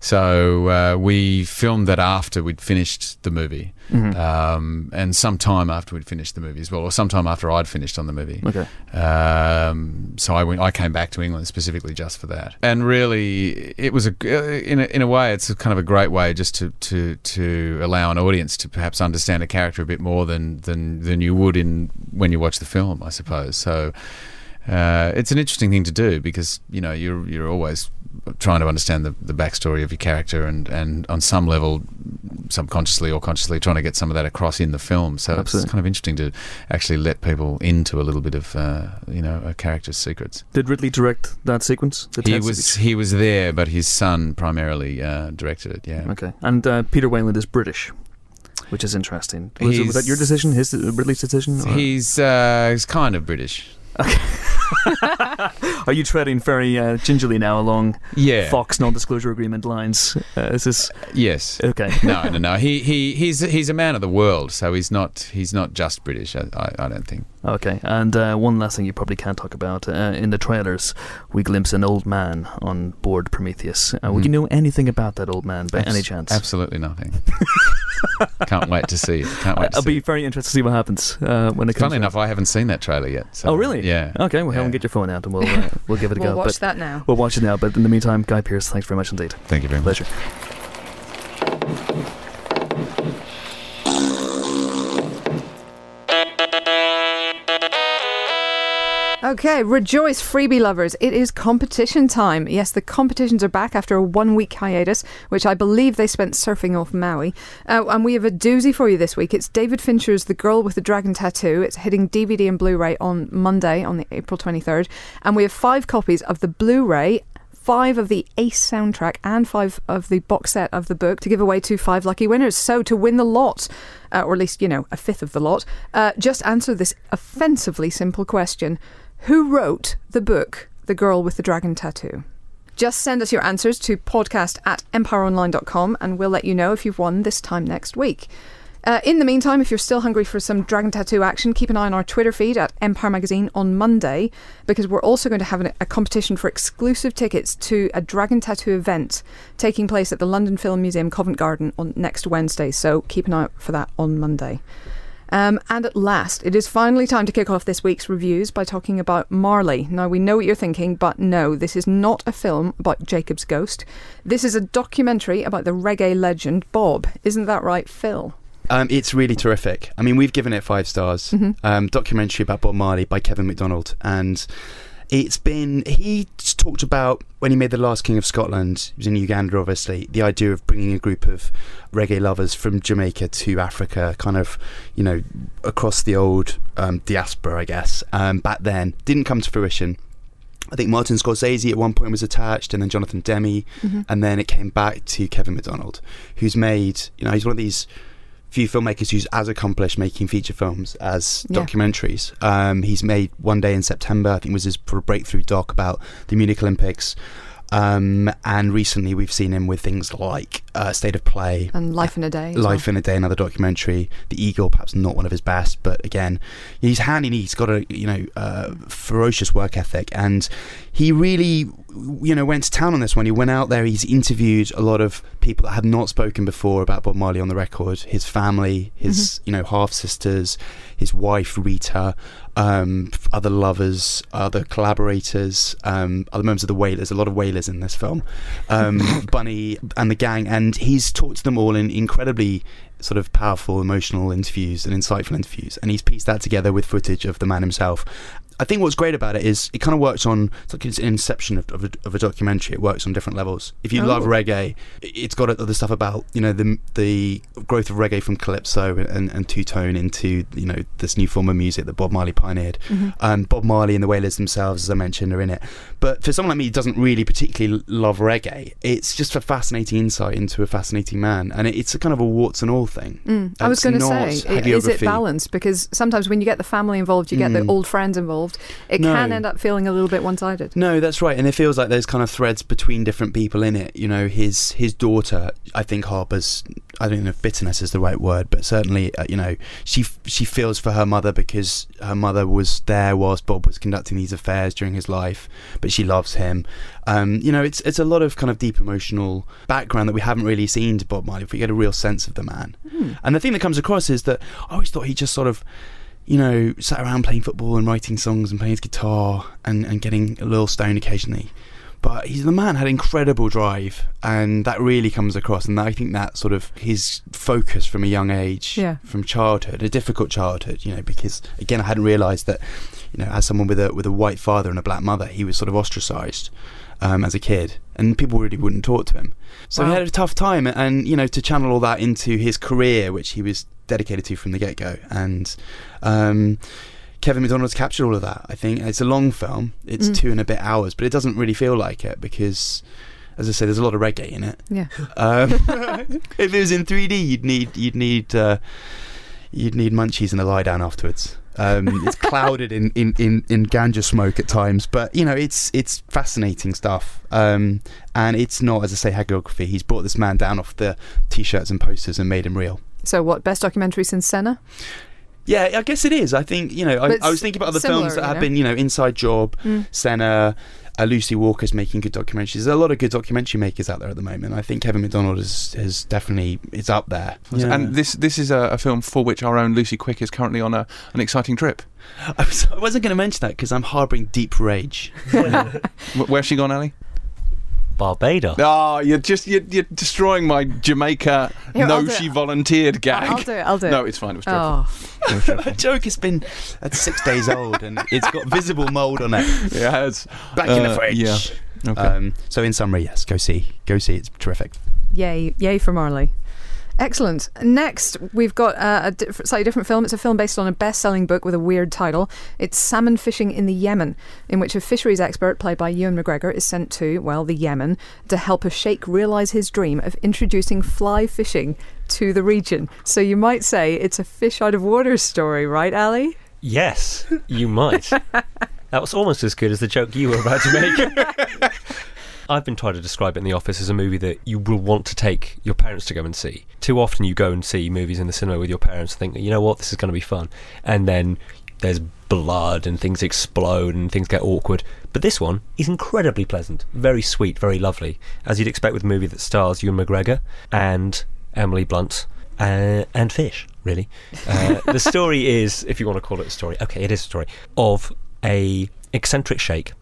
So uh, we filmed that after we'd finished the movie, Mhm. um, and sometime after we'd finished the movie as well, or sometime after I'd finished on the movie. Okay. Um, so I went. I came back to England specifically just for that, and really, it was a in a, in a way, it's a kind of a great way just to, to to allow an audience to perhaps understand a character a bit more than than than you would in when you watch the film, I suppose. So. Uh, it's an interesting thing to do because you know you're you're always trying to understand the, the backstory of your character and, and on some level subconsciously or consciously trying to get some of that across in the film so Absolutely. it's kind of interesting to actually let people into a little bit of uh, you know a character's secrets Did Ridley direct that sequence? He was speech? he was there but his son primarily uh, directed it yeah Okay. And uh, Peter Weyland is British, which is interesting. Was, it, was that your decision? His Ridley's decision? or- he's uh, he's kind of British Are you treading very uh, gingerly now along yeah Fox non-disclosure agreement lines? Uh, is this yes okay? no no no he, he he's he's a man of the world so he's not he's not just British I, I, I don't think Okay, and uh, one last thing you probably can't talk about. Uh, in the trailers, we glimpse an old man on board Prometheus. Uh, Would you know anything about that old man by Abs- any chance? Absolutely nothing. Can't wait to see it. Can't wait to I'll see be it. very interested to see what happens uh, when it comes. Funnily enough, I haven't seen that trailer yet. So, oh, really? Yeah. Okay, well, Helen, Yeah. get your phone out and we'll uh, we'll give it a We'll go. watch but that now. we'll watch it now. But in the meantime, Guy Pearce, thanks very much indeed. Thank you very much. Pleasure. Okay, rejoice, freebie lovers. It is competition time. Yes, the competitions are back after a one week hiatus, which I believe they spent surfing off Maui. Uh, and we have a doozy for you this week. It's David Fincher's The Girl with the Dragon Tattoo. It's hitting DVD and Blu ray on Monday, on the April 23rd. And we have five copies of the Blu ray five of the Ace soundtrack and five of the box set of the book to give away to five lucky winners. So to win the lot, uh, or at least, you know, a fifth of the lot, uh, just answer this offensively simple question Who wrote the book The Girl with the Dragon Tattoo? Just send us your answers to podcast at empireonline.com and we'll let you know if you've won this time next week. Uh, in the meantime, if you're still hungry for some Dragon Tattoo action, keep an eye on our Twitter feed at Empire Magazine on Monday because we're also going to have an, a competition for exclusive tickets to a Dragon Tattoo event taking place at the London Film Museum Covent Garden on next Wednesday. So keep an eye out for that on Monday. Um, and at last, it is finally time to kick off this week's reviews by talking about Marley. Now, we know what you're thinking, but no, this is not a film about Jacob's ghost. This is a documentary about the reggae legend Bob. Isn't that right, Phil? Um, it's really terrific. I mean, we've given it five stars. Mhm. Um, documentary about Bob Marley by Kevin Macdonald, and it's been he talked about when he made the Last King of Scotland. He was in Uganda, obviously. The idea of bringing a group of reggae lovers from Jamaica to Africa, kind of, you know, across the old um, diaspora, I guess. Um, back then, didn't come to fruition. I think Martin Scorsese at one point was attached, and then Jonathan Demme, and then it came back to Kevin Macdonald, who's made, you know, he's one of these few filmmakers who's as accomplished making feature films as Yeah. documentaries. Um, he's made One Day in September, I think was his breakthrough doc about the Munich Olympics. Um, and recently we've seen him with things like uh, State of Play, And Life in a Day. Life in a Day, another documentary. The Eagle, perhaps not one of his best, but again, he's handy. He's got a you know uh, ferocious work ethic, and he really you know went to town on this one. He went out there. He's interviewed a lot of people that have not spoken before about Bob Marley on the record. His family, his you know half sisters, his wife Rita, um, other lovers, other collaborators, um, other members of the Wailers. A lot of Wailers in this film. Um, Bunny and the gang, and he's talked to them all in incredibly sort of powerful, emotional interviews and insightful interviews, and he's pieced that together with footage of the man himself. I think what's great about it is it kind of works on it's like it's an inception of, of, a, of a documentary. It works on different levels. If you Oh. love reggae, it's got other stuff about you know the the growth of reggae from calypso and, and two tone into you know this new form of music that Bob Marley pioneered. Um, Bob Marley and the Wailers themselves, as I mentioned, are in it. But for someone like me who doesn't really particularly love reggae, it's just a fascinating insight into a fascinating man, and it, it's a kind of a warts and all thing. Mm, I was going to say, is it balanced? Because sometimes when you get the family involved, you get the Mm. old friends involved, it No. can end up feeling a little bit one sided. No, that's right, and it feels like there's kind of threads between different people in it. You know, his his daughter, I think harbours, I don't know if bitterness is the right word, but certainly, uh, you know, she she feels for her mother because her mother was there whilst Bob was conducting these affairs during his life, but she loves him. Um, you know, it's it's a lot of kind of deep emotional background that we haven't really seen to Bob Marley. If we get a real sense of the man, and the thing that comes across is that I always thought he just sort of you know, sat around playing football and writing songs and playing his guitar and, and getting a little stoned occasionally. But he's the man had incredible drive, and that really comes across. And I think that sort of his focus from a young age, Yeah. from childhood, a difficult childhood, you know, because again, I hadn't realised that, you know, as someone with a with a white father and a black mother, he was sort of ostracised um, as a kid, and people really wouldn't talk to him. So he had a tough time, and you know, to channel all that into his career, which he was dedicated to from the get go, and um, Kevin Macdonald's captured all of that. I think it's a long film; it's Mm. two and a bit hours, but it doesn't really feel like it because, as I say, there's a lot of reggae in it. Yeah. Um, if it was in 3D, you'd need you'd need uh, you'd need munchies and a lie down afterwards. Um, it's clouded in, in, in, in ganja smoke at times, but you know it's it's fascinating stuff. Um, and it's not, as I say, hagiography. He's brought this man down off the t-shirts and posters and made him real. So, what, best documentary since Senna? Yeah, I guess it is. I think you know. I, I was thinking about other similar, films that have know? been, you know, Inside Job, Mm. Senna, uh, Lucy Walker's making good documentaries. There's a lot of good documentary makers out there at the moment. I think Kevin Macdonald is is definitely is up there. Yeah. And this this is a, a film for which our own Lucy Quick is currently on a, an exciting trip. I, was, I wasn't going to mention that because I'm harbouring deep rage. Where's she gone, Ali? Barbados. Oh, you're just you're, you're destroying my Jamaica. Here, no, she it. volunteered gag. I'll do it, I'll do it. No, it's fine. It was dreadful. Oh, a joke has been at six days old and it's got visible mould on it. Yeah, it's Back in the Uh, fridge. yeah. okay. Um, so in summary, yes, go see, go see. It's terrific. yay, yay for Marley. Excellent. Next, we've got uh, a diff- slightly different film. It's a film based on a best selling book with a weird title. It's Salmon Fishing in the Yemen, in which a fisheries expert, played by Ewan McGregor, is sent to, well, the Yemen to help a sheikh realise his dream of introducing fly fishing to the region. So you might say it's a fish out of water story, right, Ali? Yes, you might. that was almost as good as the joke you were about to make. I've been trying to describe it in the office as a movie that you will want to take your parents to go and see. Too often you go and see movies in the cinema with your parents and think, you know what, this is going to be fun. And then there's blood and things explode and things get awkward. But this one is incredibly pleasant, very sweet, very lovely, as you'd expect with a movie that stars Ewan McGregor and Emily Blunt uh, and fish, really. Uh, the story is, if you want to call it a story, okay, it is a story of a eccentric sheikh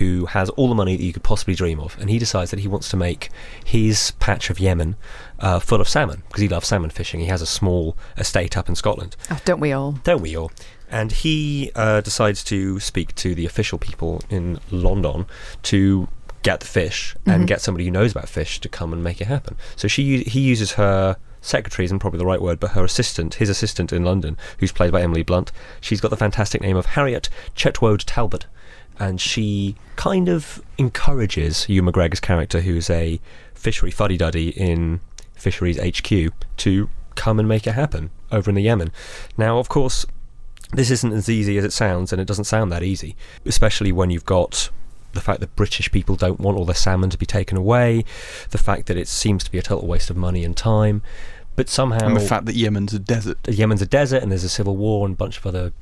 who has all the money that you could possibly dream of, and he decides that he wants to make his patch of Yemen uh, full of salmon because he loves salmon fishing. He has a small estate up in Scotland, Oh, don't we all? don't we all? And he uh, decides to speak to the official people in London to get the fish and Mhm. get somebody who knows about fish to come and make it happen. So she he uses her secretary isn't probably the right word, but her assistant, his assistant in London, who's played by Emily Blunt. She's got the fantastic name of Harriet Chetwode Talbot, and she kind of encourages Ewan McGregor's character, who's a fishery fuddy duddy in Fisheries HQ, to come and make it happen over in the Yemen. Now, of course, this isn't as easy as it sounds, and it doesn't sound that easy, especially when you've got the fact that British people don't want all their salmon to be taken away, the fact that it seems to be a total waste of money and time, but somehow And the fact that Yemen's a desert. Yemen's a desert and there's a civil war and a bunch of other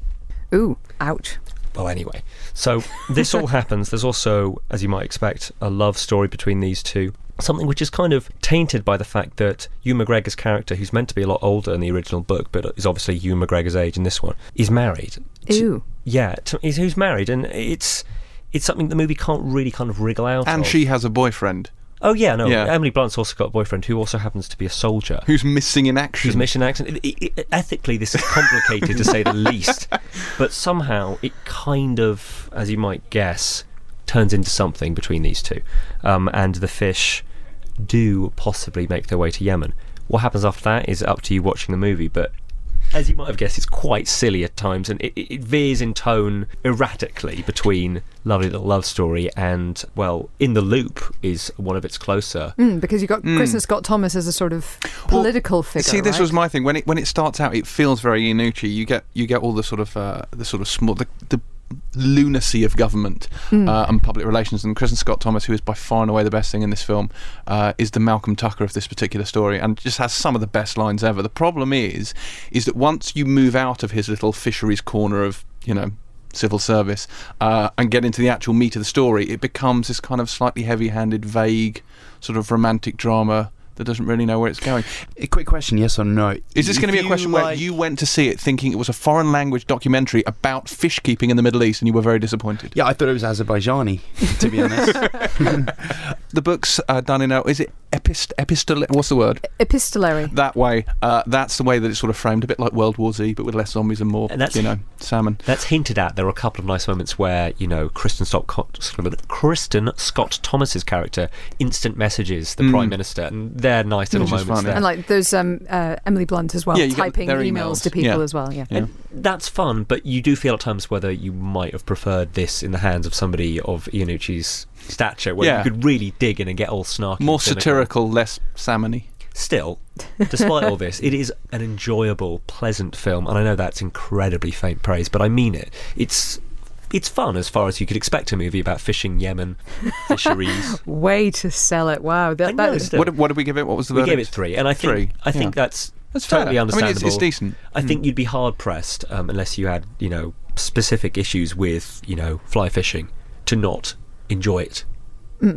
Ooh, ouch. Well, anyway, so this all happens. There's also, as you might expect, a love story between these two. Something which is kind of tainted by the fact that Ewan McGregor's character, who's meant to be a lot older in the original book, but is obviously Ewan McGregor's age in this one, is married. to- Ew. yeah, to, he's, who's married, and it's it's something the movie can't really kind of wriggle out. And of. she has a boyfriend oh yeah, no, Yeah. Emily Blunt's also got a boyfriend who also happens to be a soldier. who's missing in action. His mission accent. It, it, it- ethically, this is complicated to say the least, but somehow it kind of, as you might guess, turns into something between these two, um, and the fish do possibly make their way to Yemen. What happens after that is up to you watching the movie, but. As you might have guessed, it's quite silly at times, and it, it it veers in tone erratically between lovely little love story and, well, in the loop is one of its closer. Mm, because you've got Kristin Scott Thomas as a sort of political figure. See, this right? was my thing. When it when it starts out, it feels very Iannucci. You get you get all the sort of uh, the sort of small the, the lunacy of government uh, and public relations. And Kristin Scott Thomas, who is by far and away the best thing in this film, uh, is the Malcolm Tucker of this particular story, and just has some of the best lines ever. The problem is, is that once you move out of his little fisheries corner of you know civil service uh, and get into the actual meat of the story, it becomes this kind of slightly heavy-handed, vague, sort of romantic drama that doesn't really know where it's going. A quick question, yes or no? Is this going to be a you question where you went to see it thinking it was a foreign language documentary about fish keeping in the Middle East and you were very disappointed? Yeah, I thought it was Azerbaijani, to be honest. The book's uh, done in a, is it epist, epistole, what's the word? epistolary. That way, uh, that's the way that it's sort of framed, a bit like World War Z, but with less zombies and more, And that's- you know, salmon. That's hinted at. There are a couple of nice moments where you know Kristin Scott, Kristin Scott Thomas's character instant messages the Prime Minister, and they're nice little moments funny. there. And like there's um, uh, Emily Blunt as well, Yeah, typing emails, emails. to people Yeah. as well. Yeah. Yeah. That's fun, but you do feel at times whether you might have preferred this in the hands of somebody of Iannucci's stature, where Yeah. you could really dig in and get all snarky. More satirical, less salmony. Still, despite all this, it is an enjoyable, pleasant film, and I know that's incredibly faint praise, but I mean it. It's it's fun as far as you could expect a movie about fishing Yemen, fisheries. Way to sell it. Wow. That, that is. What, what did we give it? What was the we verdict? gave it three, and I think Three, I think yeah. that's That's fair. totally I mean, it's- understandable. it's decent. I Mm. think you'd be hard pressed um, unless you had you know specific issues with you know fly fishing to not enjoy it.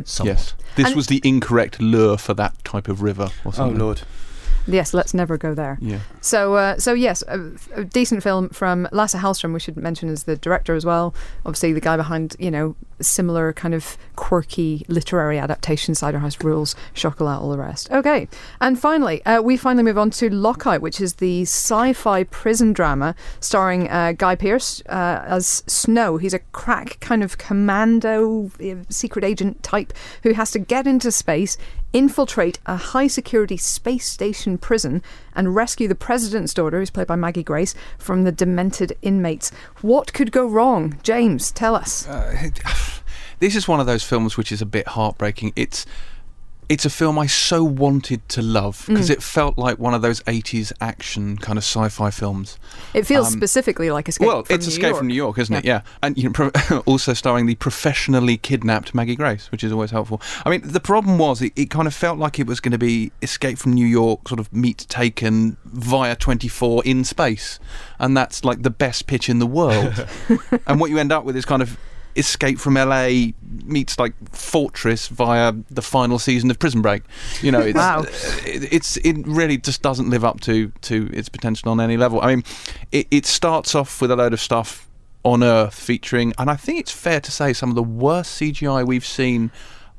Somewhat. Yes. This And- was the incorrect lure for that type of river or oh, something. Lord. Yes, let's never go there. Yeah. So, uh, so yes, a, a decent film from Lasse Hallström. We should mention as the director as well. Obviously, the guy behind you know similar kind of quirky literary adaptation, Cider House Rules, Chocolat, all the rest. Okay, and finally, uh, we finally move on to Lockout, which is the sci-fi prison drama starring uh, Guy Pearce uh, as Snow. He's a crack kind of commando, uh, secret agent type who has to get into space infiltrate a high security space station prison and rescue the president's daughter, who's played by Maggie Grace, from the demented inmates. What could go wrong? James, tell us. Uh, this is one of those films which is a bit heartbreaking. It's it's a film I so wanted to love because it felt like one of those 80s action kind of sci-fi films. It feels um, specifically like Escape well, from it's New Escape York. from New York, isn't it? Yeah, and you know, pro- also starring the professionally kidnapped Maggie Grace, which is always helpful. I mean, the problem was it, it kind of felt like it was going to be Escape from New York, sort of meet taken via 24 in space, and that's like the best pitch in the world. and what you end up with is kind of Escape from LA meets like Fortress via the final season of Prison Break. You know, it's Wow. it, it's it really just doesn't live up to to its potential on any level. I mean, it, it starts off with a load of stuff on Earth featuring, and I think it's fair to say some of the worst CGI we've seen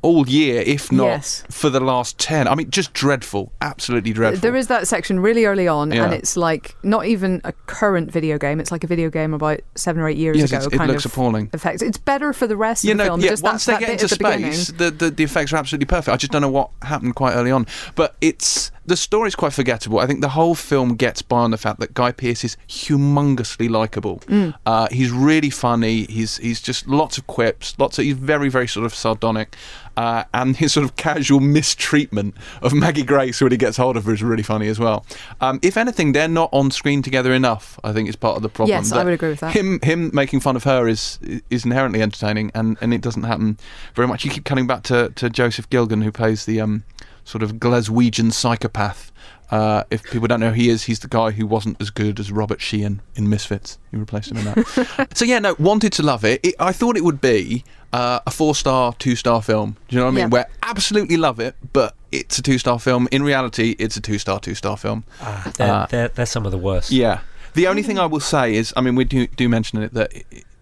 all year, if not Yes. for the last ten. I mean, just dreadful, absolutely dreadful. There is that section really early on, Yeah. and it's like not even a current video game. It's like a video game about seven or eight years Yes, ago. it's- it kind looks of appalling. Effects. It's better for the rest you of the know, film. yeah, just once that, they that get into the space, the, the the effects are absolutely perfect. I just don't know what happened quite early on. But it's the story is quite forgettable. I think the whole film gets by on the fact that Guy Pearce is humongously likable. Uh, he's really funny. He's he's just lots of quips. Lots of he's very very sort of sardonic. Uh, and his sort of casual mistreatment of Maggie Grace when he gets hold of her is really funny as well. Um, if anything, they're not on screen together enough. I think is part of the problem. Yes, I would agree with that. Him him making fun of her is is inherently entertaining, and, and it doesn't happen very much. You keep coming back to, to Joseph Gilgun, who plays the um, sort of Glaswegian psychopath. Uh, if people don't know who he is, he's the guy who wasn't as good as Robert Sheehan in Misfits. He replaced him in that. so yeah, no, wanted to love it. it I thought it would be uh, a four-star, two-star film. Do you know what I mean? Yeah. Where absolutely love it, but it's a two-star film. In reality, it's a two-star, two-star film. Ah, they're, Uh, they're, they're some of the worst. Yeah. The only thing I will say is, I mean, we do do mention it that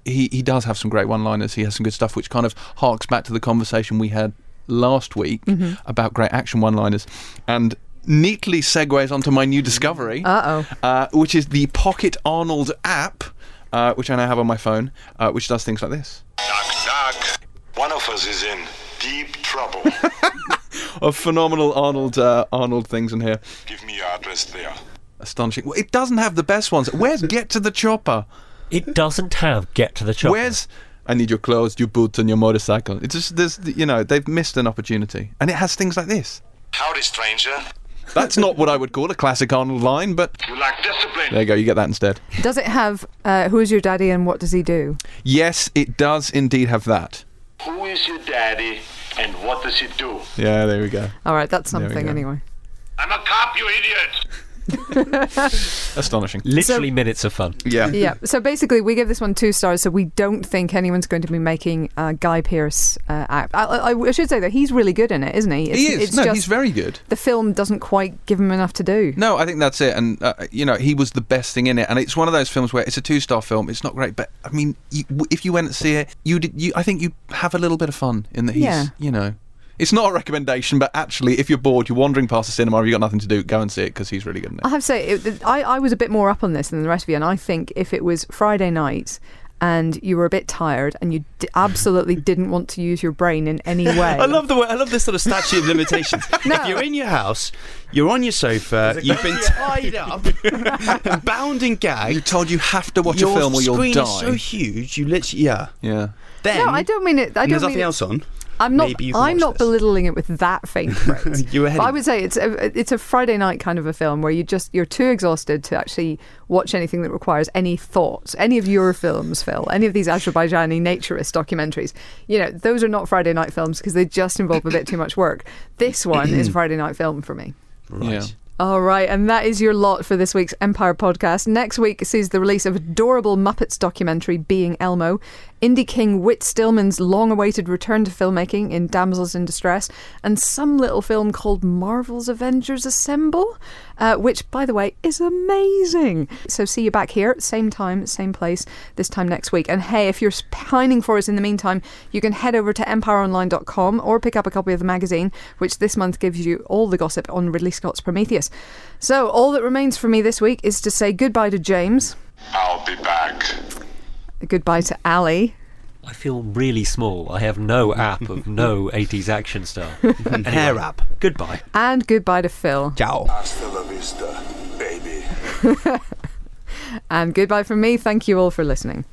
he he does have some great one-liners. He has some good stuff, which kind of harks back to the conversation we had last week about great action one-liners, and neatly segues onto my new discovery, Uh oh. uh, which is the Pocket Arnold app, uh, which I now have on my phone, uh, which does things like this. Knock, knock. One of us is in deep trouble. Of phenomenal Arnold uh, Arnold things in here, Give me your address there. astonishing. Well, it doesn't have the best ones. Where's Get to the Chopper? It doesn't have get to the chopper. Where's I need your clothes, your boots, and your motorcycle. It's just there's you know they've missed an opportunity, and it has things like this. Howdy, stranger. That's not what I would call a classic Arnold line, but You lack discipline. there you go. You get that instead. Does it have uh, who's your daddy and what does he do? Yes, it does indeed have that. Who is your daddy and what does he do? Yeah, there we go. All right, that's something anyway. I'm a cop, you idiot. Astonishing. Literally minutes of fun. Yeah. yeah. So basically, we give this one two stars. So we don't think anyone's going to be making uh, Guy Pearce uh, act. I, I, I should say that he's really good in it, isn't he? It's, He is. It's no, just he's very good. the film doesn't quite give him enough to do. No, I think that's it. And uh, you know, he was the best thing in it. And it's one of those films where it's a two-star film. It's not great, but I mean, you, if you went to see it, you did. You, I think you have a little bit of fun in that he's. Yeah. You know, it's not a recommendation, but actually, if you're bored, you're wandering past the cinema, or you've got nothing to do, go and see it because he's really good in it. I have to say, it, I, I was a bit more up on this than the rest of you, and I think if it was Friday night and you were a bit tired and you d- absolutely didn't want to use your brain in any way, I love the way I love this sort of statute of limitations. No. If you're in your house, you're on your sofa, you've been tied up, bound and You're told you have to watch your a film or you'll screen die. is so huge, you literally yeah. yeah. Then No, I don't mean it. I don't there's nothing mean else on. I'm not. Maybe you can I'm watch not this. belittling it with that faint praise. You were ahead I would say it's a, it's a Friday night kind of a film where you just you're too exhausted to actually watch anything that requires any thought. Any of your films, Phil, any of these Azerbaijani naturist documentaries, you know, those are not Friday night films because they just involve a bit too much work. This one is a Friday night film for me. Right. Yeah. All right, and that is your lot for this week's Empire podcast. Next week sees the release of adorable Muppets documentary Being Elmo, indie king Whit Stillman's long awaited return to filmmaking in Damsels in Distress, and some little film called Marvel's Avengers Assemble, uh, which, by the way, is amazing. So see you back here, same time, same place, this time next week. And hey, if you're pining for us in the meantime, you can head over to empireonline.com or pick up a copy of the magazine, which this month gives you all the gossip on Ridley Scott's Prometheus. So all that remains for me this week is to say goodbye to James, I'll be back. Goodbye to Ali, I feel really small. I have no app of no 80s action star. An hair wrap. Goodbye. and goodbye to Phil. Ciao. Hasta la vista, baby. And goodbye from me. Thank you all for listening.